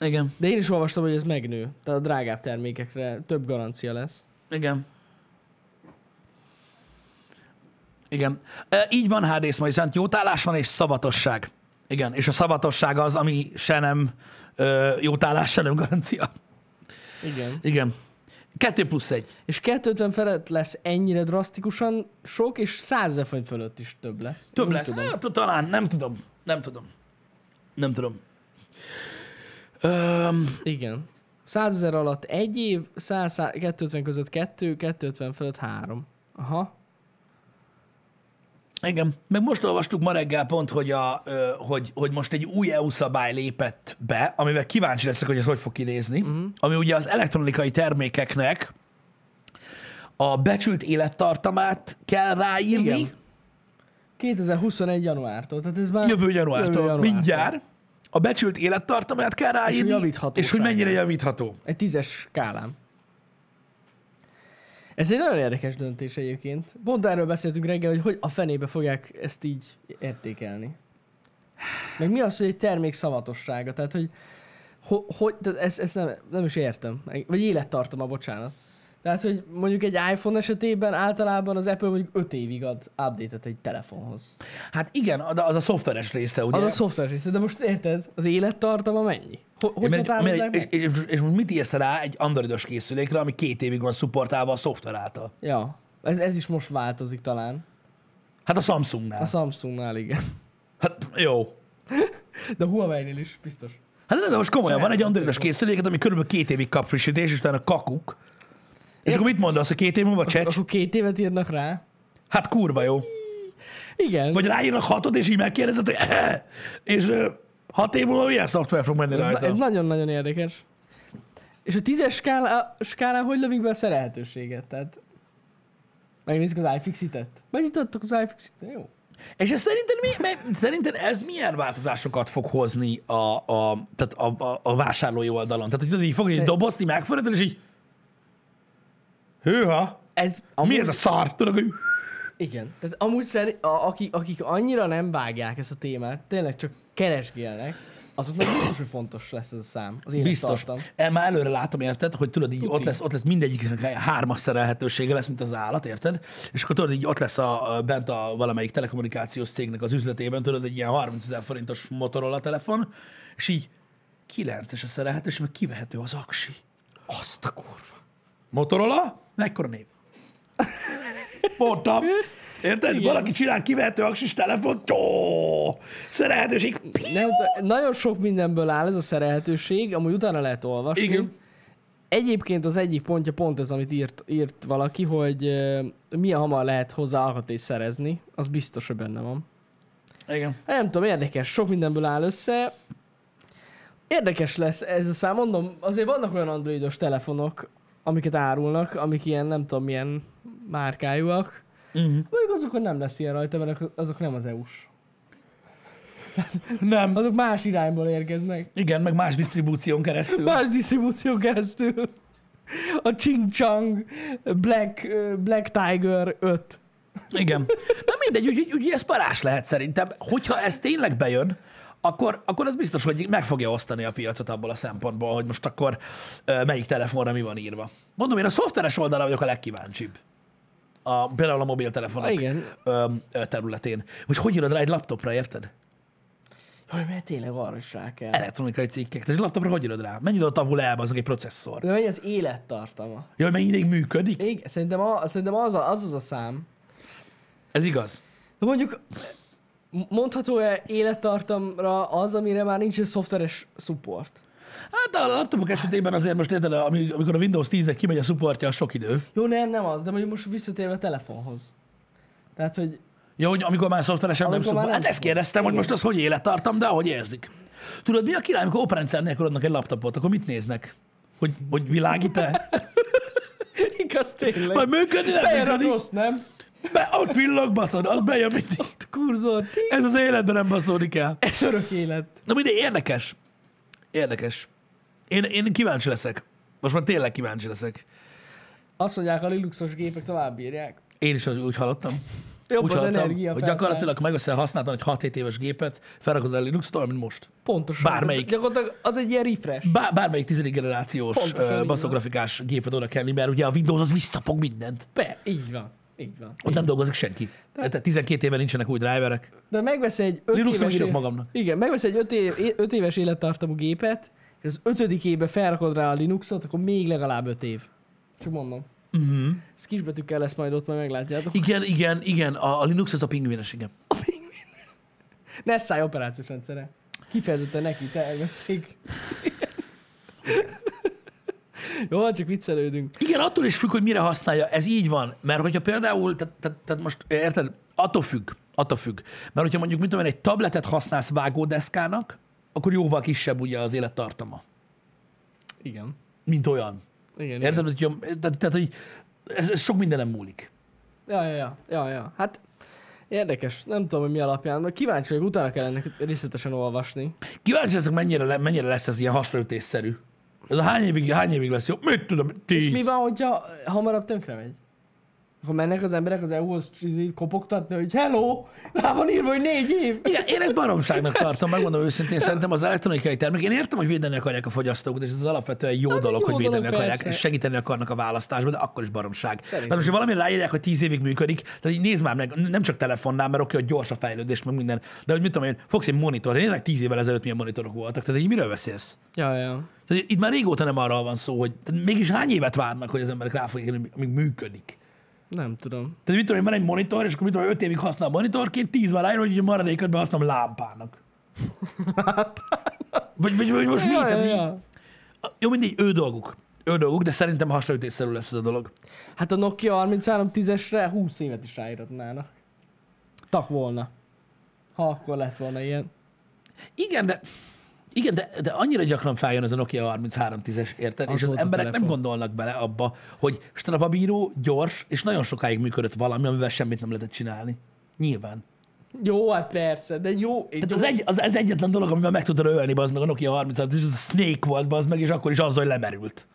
Igen. De én is olvastam, hogy ez megnő. Tehát a drágább termékekre több garancia lesz. Igen. Igen. E, így van HD ma hiszen jótállás van és szabatosság. Igen, és a szabatosság az, ami se nem ö, jótállás, se nem garancia. Igen. Igen. Kettő plusz egy. És 250 felett lesz ennyire drasztikusan sok, és 100 ezer forint fölött is több lesz. Több Nem lesz. Tudom. Hát, talán, nem tudom. Nem tudom. Nem tudom. Öm, Igen. 100 ezer alatt egy év, 100, 100, 250 között kettő, 250 fölött három. Aha. Igen. Meg most olvastuk ma reggel pont, hogy, a, hogy, hogy most egy új EU szabály lépett be, amivel kíváncsi leszek, hogy ez hogy fog kinézni, uh-huh. ami ugye az elektronikai termékeknek a becsült élettartamát kell ráírni. Igen. 2021 januártól, tehát ez már Jövő januártól, Jövő januártól. mindjárt. A becsült élettartamát kell ráírni, javíthatóságát. és hogy mennyire javítható. Egy tízes skálán. Ez egy nagyon érdekes döntés egyébként. Pont erről beszéltünk reggel, hogy hogy a fenébe fogják ezt így értékelni. Meg mi az, hogy egy termék szavatossága? Tehát, hogy, ho, hogy tehát ezt, ezt nem, nem is értem. Vagy élettartama, bocsánat. Tehát, hogy mondjuk egy iPhone esetében általában az Apple mondjuk 5 évig ad update-et egy telefonhoz. Hát igen, de az a szoftveres része, ugye? Az a szoftver része, de most érted? Az élettartama mennyi? Ho, hogy Mert- határozzák mert- meg? és, és, és most mit írsz rá egy androidos készülékre, ami két évig van szupportálva a szoftver által? Ja, ez, ez is most változik talán. Hát a Samsungnál. A Samsungnál igen. Hát jó. De Huawei-nél is biztos. Hát de, most komolyan, van egy androidos készüléket, ami körülbelül két évig kap frissítés, és utána kakuk. És akkor mit mondasz, hogy két év múlva csecs? Akkor két évet írnak rá. Hát kurva jó. Igen. Vagy ráírnak hatot, és így megkérdezed, hogy eh, és ö, hat év múlva milyen szoftver fog menni ez, na- rajta? ez nagyon-nagyon érdekes. És a tízes skálá, skálán hogy lövik be a szerelhetőséget? Tehát Megnézzük az iFixit-et? Megnyitottak az iFixit-et? Jó. És ez szerinted, mi, me, szerinted ez milyen változásokat fog hozni a, a, tehát a, a, a vásárlói oldalon? Tehát, hogy így fogod egy dobozt, így megfordítod, és így hőha, Ez mi ez a szar? Tudod, hogy Igen. Tehát amúgy szerint, a, akik, akik annyira nem vágják ezt a témát, tényleg csak keresgélnek, azoknak biztos, hogy fontos lesz ez a szám. Az Biztos. El már előre látom, érted, hogy tudod, így ott lesz, ott lesz mindegyiknek hármas szerelhetősége lesz, mint az állat, érted? És akkor tudod, így ott lesz a, a, bent a valamelyik telekommunikációs cégnek az üzletében, tudod, egy ilyen 30 ezer forintos Motorola telefon, és így 9-es a szerelhetőség, meg kivehető az aksi. Azt a kurva. Motorola? Mekkora név? Mondtam. Érted? Igen. Valaki csinál kivehető aksis telefont, jó! Szerelhetőség, Nem, nagyon sok mindenből áll ez a szerelhetőség, amúgy utána lehet olvasni. Igen. Egyébként az egyik pontja pont ez, amit írt, írt valaki, hogy uh, milyen hamar lehet hozzá alkatrészt szerezni. Az biztos, hogy benne van. Igen. Nem tudom, érdekes, sok mindenből áll össze. Érdekes lesz ez a szám, mondom, azért vannak olyan androidos telefonok, amiket árulnak, amik ilyen nem tudom milyen márkájúak. Uh-huh. Mondjuk azokon nem lesz ilyen rajta, mert azok nem az EU-s. Nem. Azok más irányból érkeznek. Igen, meg más disztribúción keresztül. Más disztribúció keresztül. A Ching Chang Black, Black Tiger 5. Igen. Na mindegy, úgyhogy úgy, ez parás lehet szerintem. Hogyha ez tényleg bejön, akkor, akkor az biztos, hogy meg fogja osztani a piacot abból a szempontból, hogy most akkor melyik telefonra mi van írva. Mondom, én a szoftveres oldalra vagyok a legkíváncsibb. A, például a mobiltelefonok igen. ö, ö, területén. Hogy hogy írod rá egy laptopra, érted? Jaj, mert tényleg arra is rá kell. Elektronikai cikkek. Tehát egy laptopra hogy írod rá? Mennyi idő tavul el az egy processzor? De mennyi az élettartama? Jaj, mennyi ideig működik? Igen, szerintem, a, szerintem az, a, az az a szám. Ez igaz. De mondjuk mondható-e élettartamra az, amire már nincs egy szoftveres support? Hát a laptopok esetében azért most érted, ami- amikor a Windows 10-nek kimegy a supportja, sok idő. Jó, nem, nem az, de mondjuk most visszatérve a telefonhoz. Tehát, hogy Ja, hogy amikor már szoftveresen nem Amikor nem Hát ezt kérdeztem, hogy Igen. most az hogy élettartam, de ahogy érzik. Tudod, mi a király, amikor operendszer nélkül adnak egy laptopot, akkor mit néznek? Hogy, hogy világít-e? igaz tényleg. Majd működni, nem működik. rossz, nem? Be, ott villog, baszod, az bejön mindig. Kurzor, ting. Ez az életben nem baszódik el. Ez örök élet. Na mindegy, érdekes. Érdekes. Én, én kíváncsi leszek. Most már tényleg kíváncsi leszek. Azt mondják, a Linuxos gépek tovább bírják. Én is úgy hallottam. Jobb úgy az hallottam, energia hogy gyakorlatilag megveszel használtan egy 6-7 éves gépet, felrakod a Linux-tól, mint most. Pontosan. bármelyik. Gyakorlatilag az egy ilyen refresh. Bár, bármelyik tizedik generációs Pontosan uh, baszógrafikás gépet oda kenni, mert ugye a Windows az visszafog mindent. Be, így van. Így van. Ott nem dolgozik senki. Tehát 12 éve nincsenek új driverek. De megvesz egy 5 Linuxon éves... írok magamnak. Igen, megvesz egy 5 év, öt éves élettartamú gépet, és az ötödik évben felrakod rá a Linuxot, akkor még legalább 5 év. Csak mondom. Uh-huh. Ez kisbetűkkel lesz majd ott, majd meglátjátok. Igen, igen, igen, a, a Linux az a pingvines, igen. Nessai operációs rendszere. Kifejezetten neki tervezték. Jó, csak viccelődünk. Igen, attól is függ, hogy mire használja. Ez így van. Mert hogyha például, tehát, tehát, tehát most érted, attól függ, attól függ. Mert hogyha mondjuk, mit tudom én, egy tabletet használsz vágódeszkának, akkor jóval kisebb ugye az élettartama, Igen. mint olyan. Igen, Érted? igen. Hogy, tehát, tehát, hogy ez, ez sok mindenem múlik. Ja, ja, ja, ja, ja. Hát érdekes, nem tudom, hogy mi alapján, de kíváncsi vagyok, utána kell ennek részletesen olvasni. Kíváncsi leszek, mennyire, mennyire lesz ez ilyen hasraütésszerű. Ez hány évig, hány évig lesz jó? Mit tudom, tíz. És mi van, hogyha hamarabb tönkre megy? Akkor mennek az emberek az EU-hoz kopogtatni, hogy hello, rá van írva, hogy négy év. Igen, én egy baromságnak tartom, megmondom őszintén, szerintem az elektronikai termék. Én értem, hogy védeni akarják a fogyasztókat, és ez az alapvetően jó Az dolog, jó hogy védeni dolog, akarják, és segíteni akarnak a választásban, de akkor is baromság. Szerintem. Mert most, ha valami ráírják, hogy 10 évig működik, tehát így nézd már meg, nem csak telefonnál, mert oké, hogy gyors a fejlődés, meg minden, de hogy mit tudom én, fogsz egy monitor, tényleg 10 évvel ezelőtt milyen monitorok voltak, tehát így miről beszélsz? Ja, ja. Tehát itt már régóta nem arról van szó, hogy mégis hány évet várnak, hogy az emberek rá fogják jönni, amíg működik. Nem tudom. Tehát mit tudom én, van egy monitor, és akkor mit tudom, 5 évig használ monitorként, 10 már rájön, hogy a maradékot használom lámpának. vagy, vagy, vagy most mi? Ja, Tehát, ja, így-. Jó, mindig ő dolguk. Ő dolguk, de szerintem hasonlítésszerű lesz ez a dolog. Hát a Nokia 3310-esre 20 évet is ráíratnának. Tak volna. Ha akkor lett volna ilyen. Igen, de Igen, de, de annyira gyakran feljön ez a Nokia 3310-es, érted? Az és az emberek nem gondolnak bele abba, hogy strapabíró, gyors, és nagyon sokáig működött valami, amivel semmit nem lehetett csinálni. Nyilván. Jó, hát persze, de jó. Tehát az, egy, az, az egyetlen dolog, amivel meg tudod ölni, az meg a Nokia 33 és az a Snake volt, az meg, és akkor is azzal lemerült.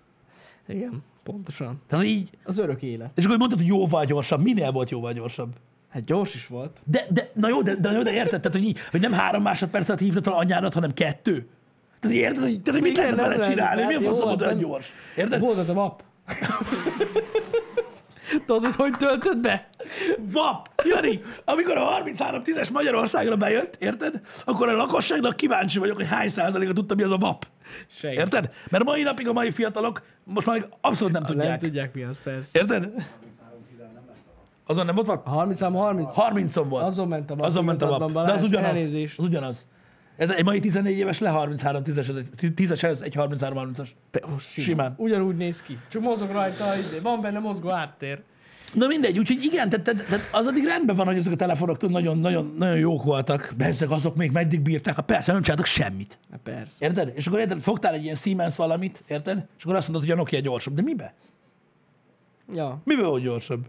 Igen, pontosan. Tehát így, Az örök élet. és akkor mondtad, hogy jóval gyorsabb. Minél volt jóval gyorsabb? Hát gyors is volt. De, de, na jó, de, de, jó, de érted, tehát, hogy, így, hogy nem három másodperc alatt hívtad fel anyádat, hanem kettő? Tehát érted, hogy, tehát, hogy mit lehetett nem vele csinálni? Mi a hát faszom volt olyan nem- gyors? Érted? Volt az a map. Tudod, hogy hogy töltöd be? VAP! Jani, amikor a 33-10-es Magyarországra bejött, érted? Akkor a lakosságnak kíváncsi vagyok, hogy hány százaléka tudta, mi az a VAP. Senki. Érted? Mert mai napig a mai fiatalok most már abszolút nem Nem tudják. tudják mi az, persze. Érted? Azon nem volt VAP? A 30 30 30-on volt. Azon ment a VAP. Azon ment a igazad VAP. van, De az ugyanaz. elnézést. Az ugyanaz. Ez egy mai 14 éves le 33 10-es, 10-eshez egy 33-30-as. Pe- ó, simán. Simán. Ugyanúgy néz ki. Csak mozog rajta, izé, van benne mozgó háttér. Na mindegy, úgyhogy igen, tehát, tehát, tehát az addig rendben van, hogy ezek a telefonok nagyon, nagyon, nagyon jók voltak. Bezzeg azok még meddig bírták, ha persze nem csináltak semmit. Hát persze. Érted? És akkor érted, fogtál egy ilyen Siemens valamit, érted? És akkor azt mondod, hogy a Nokia gyorsabb. De mibe? Ja. Mibe volt gyorsabb?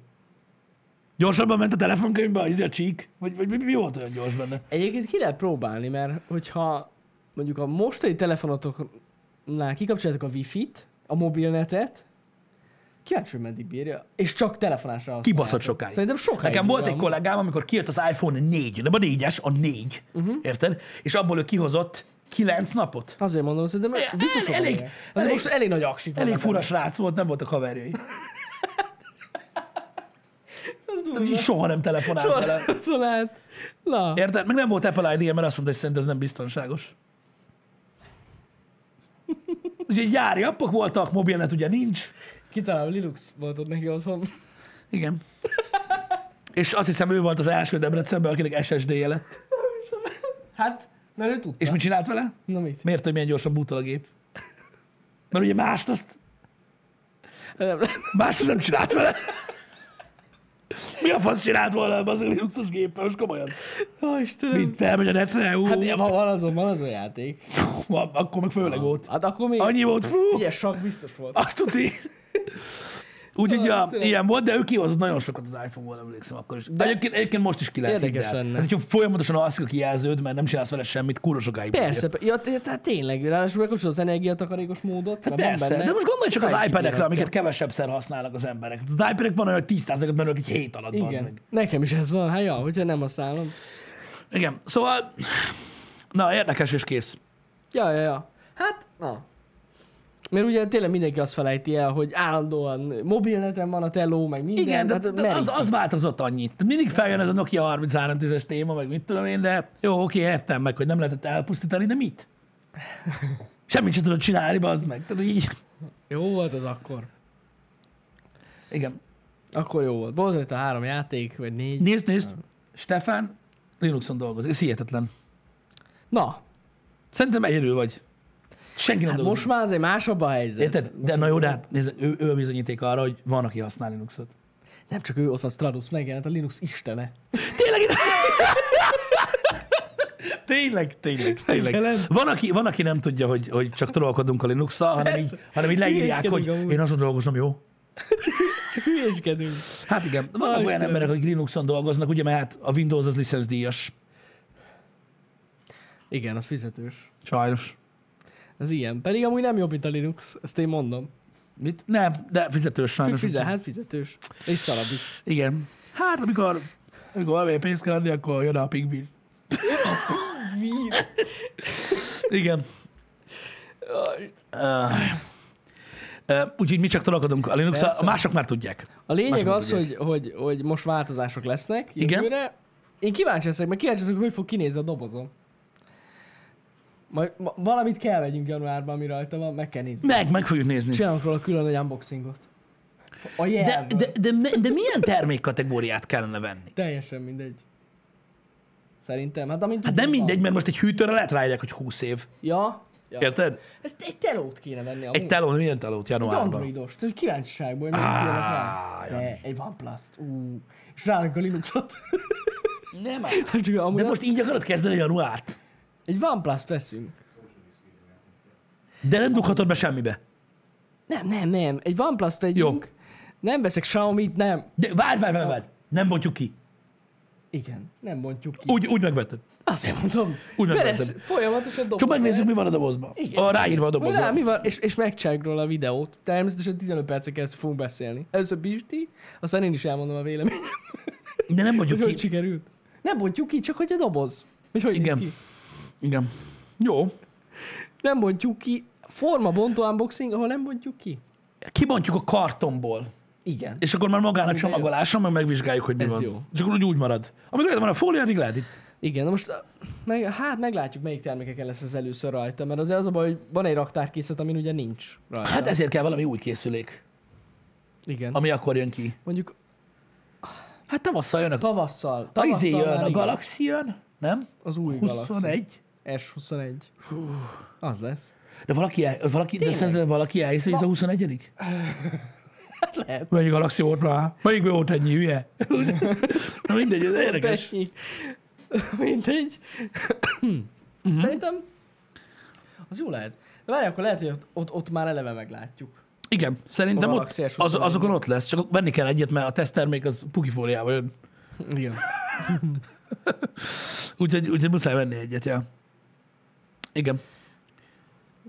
Gyorsabban ment a telefonkönyvbe, az a csík? Vagy, vagy mi, mi volt olyan gyors benne? Egyébként ki lehet próbálni, mert hogyha mondjuk a mostani telefonotoknál kikapcsoljátok a wifi-t, a mobilnetet, kíváncsi, hogy meddig bírja, és csak telefonásra. Kibaszott sokáig. Szerintem sokáig Nekem volt egy kollégám, amikor kijött az iPhone 4, nem a 4-es, a 4, Mhm. uh-huh. érted? És abból ő kihozott 9 napot. Azért mondom, szerintem El- biztos elég- elég, elég- elég, most elég nagy aksik Elég fura srác volt, nem voltak haverjai. Tehát így soha nem telefonált vele. Soha telefonált. Na, Érted? Meg nem volt Apple id mert azt mondta, hogy szerint ez nem biztonságos. Úgyhogy gyári appok voltak, mobilnet ugye nincs. kitalálom, Linux volt ott neki otthon. Igen. És azt hiszem, ő volt az első Debrecenben, akinek SSD-je lett. Hát, mert ő tudta. És mit csinált vele? Na mit? Miért, hogy milyen gyorsan bútol a gép? Mert ugye mást azt, Nem, mást azt nem csinált vele. Mi a fasz csinált volna az a Linuxos géppel, most komolyan? Ó, Istenem. Mint felmegy a netre, ú, Hát van, van azon, van azon játék. van, akkor meg főleg volt. Hát akkor még... Annyi volt, fú, Ugye, sok biztos volt. azt tudni. Úgyhogy ja, ilyen volt, de ő kihozott nagyon sokat az iPhone-ból, emlékszem akkor is. De egyébként, egyébként most is ki lehet Érdekes hidd el. lenne. Hát, hogyha folyamatosan alszik a kijelződ, mert nem csinálsz vele semmit, kurva sokáig Persze, pe- ja, tehát tényleg, ráadásul megkapcsolod az energiatakarékos módot. Hát persze, benne. de most gondolj csak az iPad-ekre, amiket kevesebbszer használnak az emberek. Az iPad-ek van olyan, hogy 10%-ot mennek egy hét alatt, Igen, meg. nekem is ez van, hát ja, hogyha nem használom. Igen, szóval, na, érdekes és kész. Ja, ja, ja. Hát, na. Mert ugye tényleg mindenki azt felejti el, hogy állandóan mobilneten van a teló, meg minden. Igen, de, hát de az, az változott annyit. Mindig feljön ez a Nokia 3310-es téma, meg mit tudom én, de jó, oké, értem meg, hogy nem lehetett elpusztítani, de mit? Semmit sem tudod csinálni, bazd meg. Tehát így, Jó volt az akkor. igen. Akkor jó volt. Volt a három játék, vagy négy. Nézd, nézd, Stefan Linuxon dolgozik. Ez hihetetlen. Na, Szerintem egyedül vagy. Senki nem hát dolgozik. most már azért másabb a helyzet. Érted? De na jó, de hát nézd, ő, ő a bizonyíték arra, hogy van, aki használ Linuxot. Nem csak ő, ott van Stradus, megjelent a Linux istene. Tényleg? tényleg, tényleg, tényleg. Van aki, van, aki nem tudja, hogy, hogy csak trollkodunk a linux hanem így, hanem így leírják, hogy amúgy. én azon dolgozom, jó? Csak hülyéskedünk. Hát igen, vannak Aj, olyan emberek, akik Linuxon dolgoznak, ugye, mert hát a Windows az licenszdíjas. Igen, az fizetős. Sajnos. Ez ilyen. Pedig amúgy nem jobb, mint a Linux, ezt én mondom. Mit? Nem, de fizetős sajnos. fizet, hát fizetős. És szarab is. Igen. Hát, amikor, amikor valami pénzt kell adni, akkor jön a pingvin. Igen. Uh, uh, úgyhogy mi csak trollkodunk a linux a mások már tudják. A lényeg Mások az, tudják. hogy, hogy, hogy most változások lesznek Igen. jövőre. Én kíváncsi leszek, meg kíváncsi leszek, hogy fog kinézni a dobozom. Majd ma, valamit kell vegyünk januárban, ami rajta van, meg kell nézni. Meg, meg fogjuk nézni. Csinálunk róla külön egy unboxingot. A De, de, de, de, milyen termékkategóriát kellene venni? Teljesen mindegy. Szerintem. Hát, amint Hát nem mindegy, mert most egy hűtőre lehet ráírják, hogy 20 év. Ja. ja. Érted? Ez egy telót kéne venni. Egy telón, milyen telót Egy januárban? androidos, tehát kíváncsiságból, hogy ah. De, egy OnePlus-t. Ú, és rának a Linuxot. Nem Csak amúgy De most így akarod kezdeni januárt? Egy OnePlus-t veszünk. De nem dughatod be semmibe. Nem, nem, nem. Egy OnePlus-t vegyünk. Nem veszek Xiaomi-t, nem. De várj, várj, várj, várj. Nem bontjuk ki. Igen, nem bontjuk ki. Úgy, úgy megvetted. Azért mondom. Úgy vettem. folyamatosan dobom. Csak megnézzük, mi van a dobozban. Igen. A ráírva a Rá, dobozban. mi van? És, és megcsináljuk róla a videót. Természetesen 15 percen keresztül fogunk beszélni. Először Pisti, aztán én is elmondom a véleményem, De nem bontjuk hogy hogy ki. sikerült. Nem bontjuk ki, csak hogy a doboz. Hogy hogy Igen. ki. Igen. Jó. Nem bontjuk ki. Forma bontó unboxing, ahol nem bontjuk ki. Kibontjuk a kartonból. Igen. És akkor már magán a Igen, jó. csomagoláson, meg megvizsgáljuk, hogy mi Ez van. jó. És akkor úgy, úgy marad. Amikor van a fólia, addig lehet itt. Igen, na most meg, hát meglátjuk, melyik termékeken lesz ez először rajta, mert azért az a baj, hogy van egy raktárkészlet, amin ugye nincs rajta. Hát ezért kell valami új készülék, Igen. ami akkor jön ki. Mondjuk Hát tavasszal jön a, tavasszal. a izé tavasszal jön, a. Galaxy jön, nem? Az új Galaxy. 21. S21. Az lesz. De valaki, el, valaki de Tényleg? szerinted valaki elhiszi, hogy ez a 21 Hát lehet. Melyik Galaxy volt már? Melyik volt ennyi hülye? Na mindegy, ez érdekes. Ennyi. Mindegy. Mhm. Szerintem az jó lehet. De várj, akkor lehet, hogy ott, ott, ott már eleve meglátjuk. Igen, szerintem A ott, Galaxy S21. az, azokon ott lesz, csak venni kell egyet, mert a teszttermék az pukifóliával jön. Igen. Úgyhogy, úgyhogy muszáj venni egyet, ja. Igen.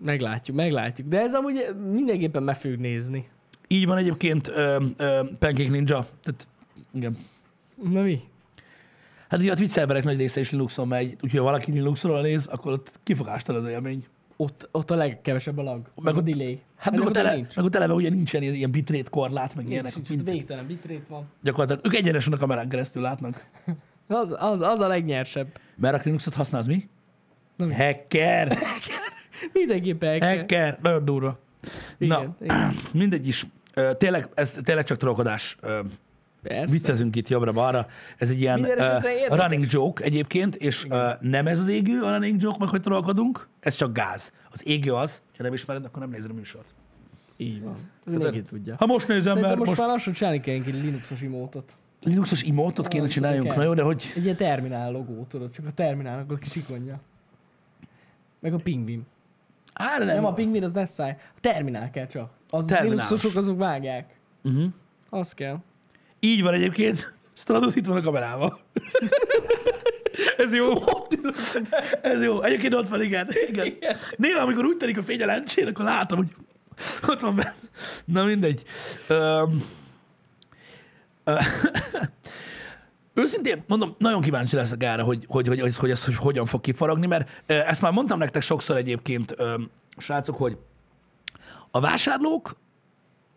Meglátjuk, meglátjuk. De ez amúgy mindenképpen meg fogjuk nézni. Így van egyébként ö, ö, Pancake Ninja. Tehát, igen. Na mi? Hát ugye a Twitch szerverek nagy része is Linuxon megy, úgyhogy ha valaki Linuxról néz, akkor ott kifogástalan az élmény. Ott, ott a legkevesebb a lag. Meg, a ott- delay. Hát meg ott, ott ele, nincs. meg ott eleve ugye nincsen ilyen, bitrate korlát, meg ilyenek. Nincs, ott végtelen bitrate van. gyakorlatilag ők egyenesen a kamerán keresztül látnak. Az, az, az a legnyersebb. Mert a Linuxot használsz mi? Na mi? Hacker! Mindenképpen kell. Hacker! Nagyon durva. Igen, Na, igen. mindegy is. Tényleg, ez tényleg csak trollkodás. Persze. Viccezünk itt jobbra-balra. Ez egy ilyen uh, running joke egyébként, és uh, nem ez az égő a running joke, meg hogy trollkodunk, ez csak gáz. Az égő az, ha nem ismered, akkor nem nézed a műsort. Így van. Mindenki tudja. Ha most nézem, Szerintem mert most, most, már lassan csinálni kell egy Linuxos imótot. Linuxos imótot kéne csináljunk, na jó, de hogy... Egy ilyen terminál logó, tudod, csak a terminálnak a kis ikonja. Meg a pingvin. Á, Nem, nem. a pingvin, az lesz száj. A terminál kell csak. Az. Linuxosok azok vágják. Uh-huh. Az kell. Így van egyébként. Stratus itt van a kamerával. Ez jó. Ez jó. Egyébként ott van, igen. igen. Néha, amikor úgy telik a fény a lencsén, akkor látom, hogy ott van benne. Na mindegy. Um, Őszintén mondom, nagyon kíváncsi leszek erre, hogy, hogy, hogy, hogy, hogy ez hogy hogyan fog kifaragni, mert ezt már mondtam nektek sokszor egyébként, srácok, hogy a vásárlók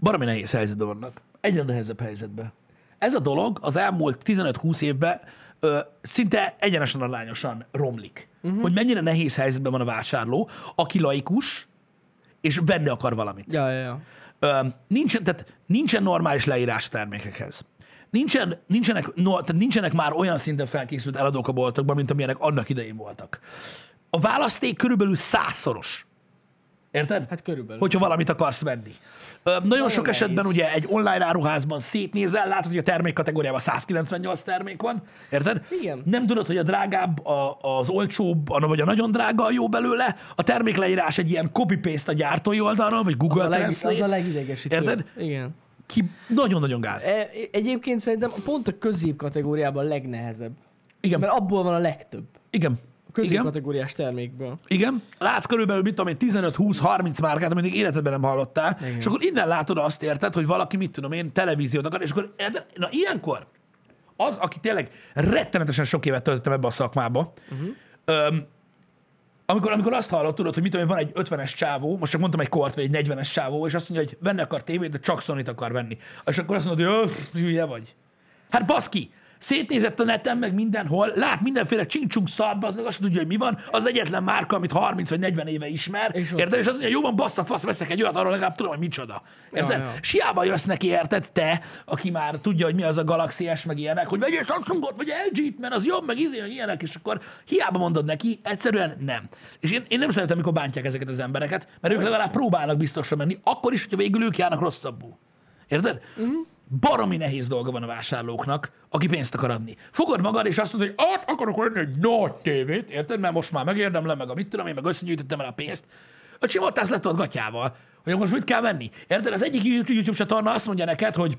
baromi nehéz helyzetben vannak. Egyre nehezebb helyzetben. Ez a dolog az elmúlt 15-20 évben ö, szinte egyenesen arányosan romlik. Uh-huh. Hogy mennyire nehéz helyzetben van a vásárló, aki laikus, és venni akar valamit. Ja, ja, ja. Ö, nincsen, tehát nincsen normális leírás a termékekhez. Nincsen, nincsenek, no, tehát nincsenek már olyan szinten felkészült eladók a boltokban, mint amilyenek annak idején voltak. A választék körülbelül százszoros. Érted? Hát körülbelül. hogyha valamit akarsz venni. Ö, nagyon, nagyon sok nehéz. esetben ugye egy online áruházban szétnézel, látod, hogy a termék kategóriában 198 termék van, érted? Igen. Nem tudod, hogy a drágább, a, az olcsóbb, a, vagy a nagyon drága a jó belőle. A termékleírás egy ilyen copy-paste a gyártói oldalról, vagy az, Google a leg, Translate. az a legidegesítő. Érted? Igen. Ki nagyon-nagyon gáz. E, egyébként szerintem pont a közép kategóriában a legnehezebb. Igen, Mert abból van a legtöbb. igen. A közép Igen, kategóriás termékből. igen. Látsz körülbelül, mit tudom én, 15-20-30 márkát, amit még életedben nem hallottál, Igen. és akkor innen látod azt, érted, hogy valaki, mit tudom én, televíziót akar, és akkor, érted? na ilyenkor az, aki tényleg rettenetesen sok évet töltöttem ebbe a szakmába, uh-huh. öm, amikor, amikor azt hallod, tudod, hogy mit tudom van egy 50-es csávó, most csak mondtam egy kort, vagy egy 40-es csávó, és azt mondja, hogy venni akar tévét, de csak sony akar venni. És akkor azt mondod, hogy "Ö, pff, hülye vagy. Hát baszki, szétnézett a neten, meg mindenhol, lát mindenféle csincsunk szarba, az meg azt tudja, hogy mi van, az egyetlen márka, amit 30 vagy 40 éve ismer, És érted? És azt mondja, jó van, bassza, fasz, veszek egy olyat, arról legalább tudom, hogy micsoda. Érted? Ja, ja. Siába jössz neki, érted, te, aki már tudja, hogy mi az a Galaxy S, meg ilyenek, hogy vegyél Samsungot, vagy LG-t, mert az jobb, meg izé, meg ilyenek, és akkor hiába mondod neki, egyszerűen nem. És én, én nem szeretem, amikor bántják ezeket az embereket, mert ők legalább próbálnak biztosra menni, akkor is, hogyha végül ők járnak rosszabbul. Érted? Uh-huh. Baromi nehéz dolga van a vásárlóknak, aki pénzt akar adni. Fogod magad, és azt mondod, hogy át akarok venni egy nagy tévét, érted? Mert most már megérdemlem, meg a mit tudom én, meg összegyűjtöttem el a pénzt. Öcsém, ott állsz letolt gatyával, hogy most mit kell venni. Érted? Az egyik YouTube csatorna azt mondja neked, hogy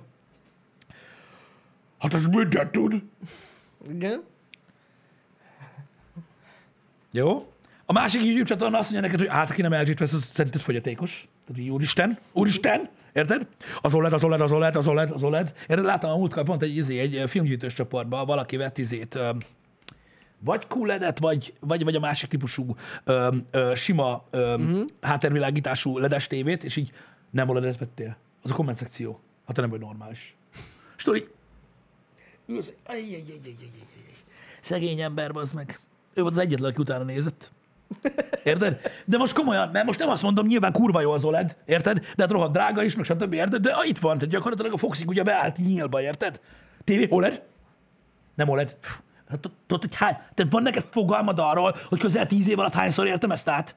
hát ez mindent tud. Igen. Jó? A másik YouTube csatorna azt mondja neked, hogy hát aki nem LG-t vesz, az szerinted fogyatékos. Tehát így, úristen, úristen, érted? Az OLED, az OLED, az OLED, az OLED, az OLED. Érted? Láttam a múltkor pont egy, izé, egy filmgyűjtős csoportban, valaki vett izét, vagy QLED-et, vagy, vagy, vagy a másik típusú ö, ö, sima ö, uh-huh. háttérvilágítású ledes tévét, és így nem OLED-et vettél. Az a komment szekció. Hát te nem vagy normális. És tudod, így ülsz. Szegény ember, az meg. Ő volt az egyetlen, aki utána nézett. Érted? De most komolyan, mert most nem azt mondom, nyilván kurva jó az OLED, érted? De hát rohadt drága is, meg stb. Érted? De ah, itt van, tehát gyakorlatilag a Foxig ugye beállt nyílba, érted? TV, OLED? Nem OLED. Hát Tudod, hogy hány, tehát van neked fogalmad arról, hogy közel tíz év alatt hányszor értem ezt át?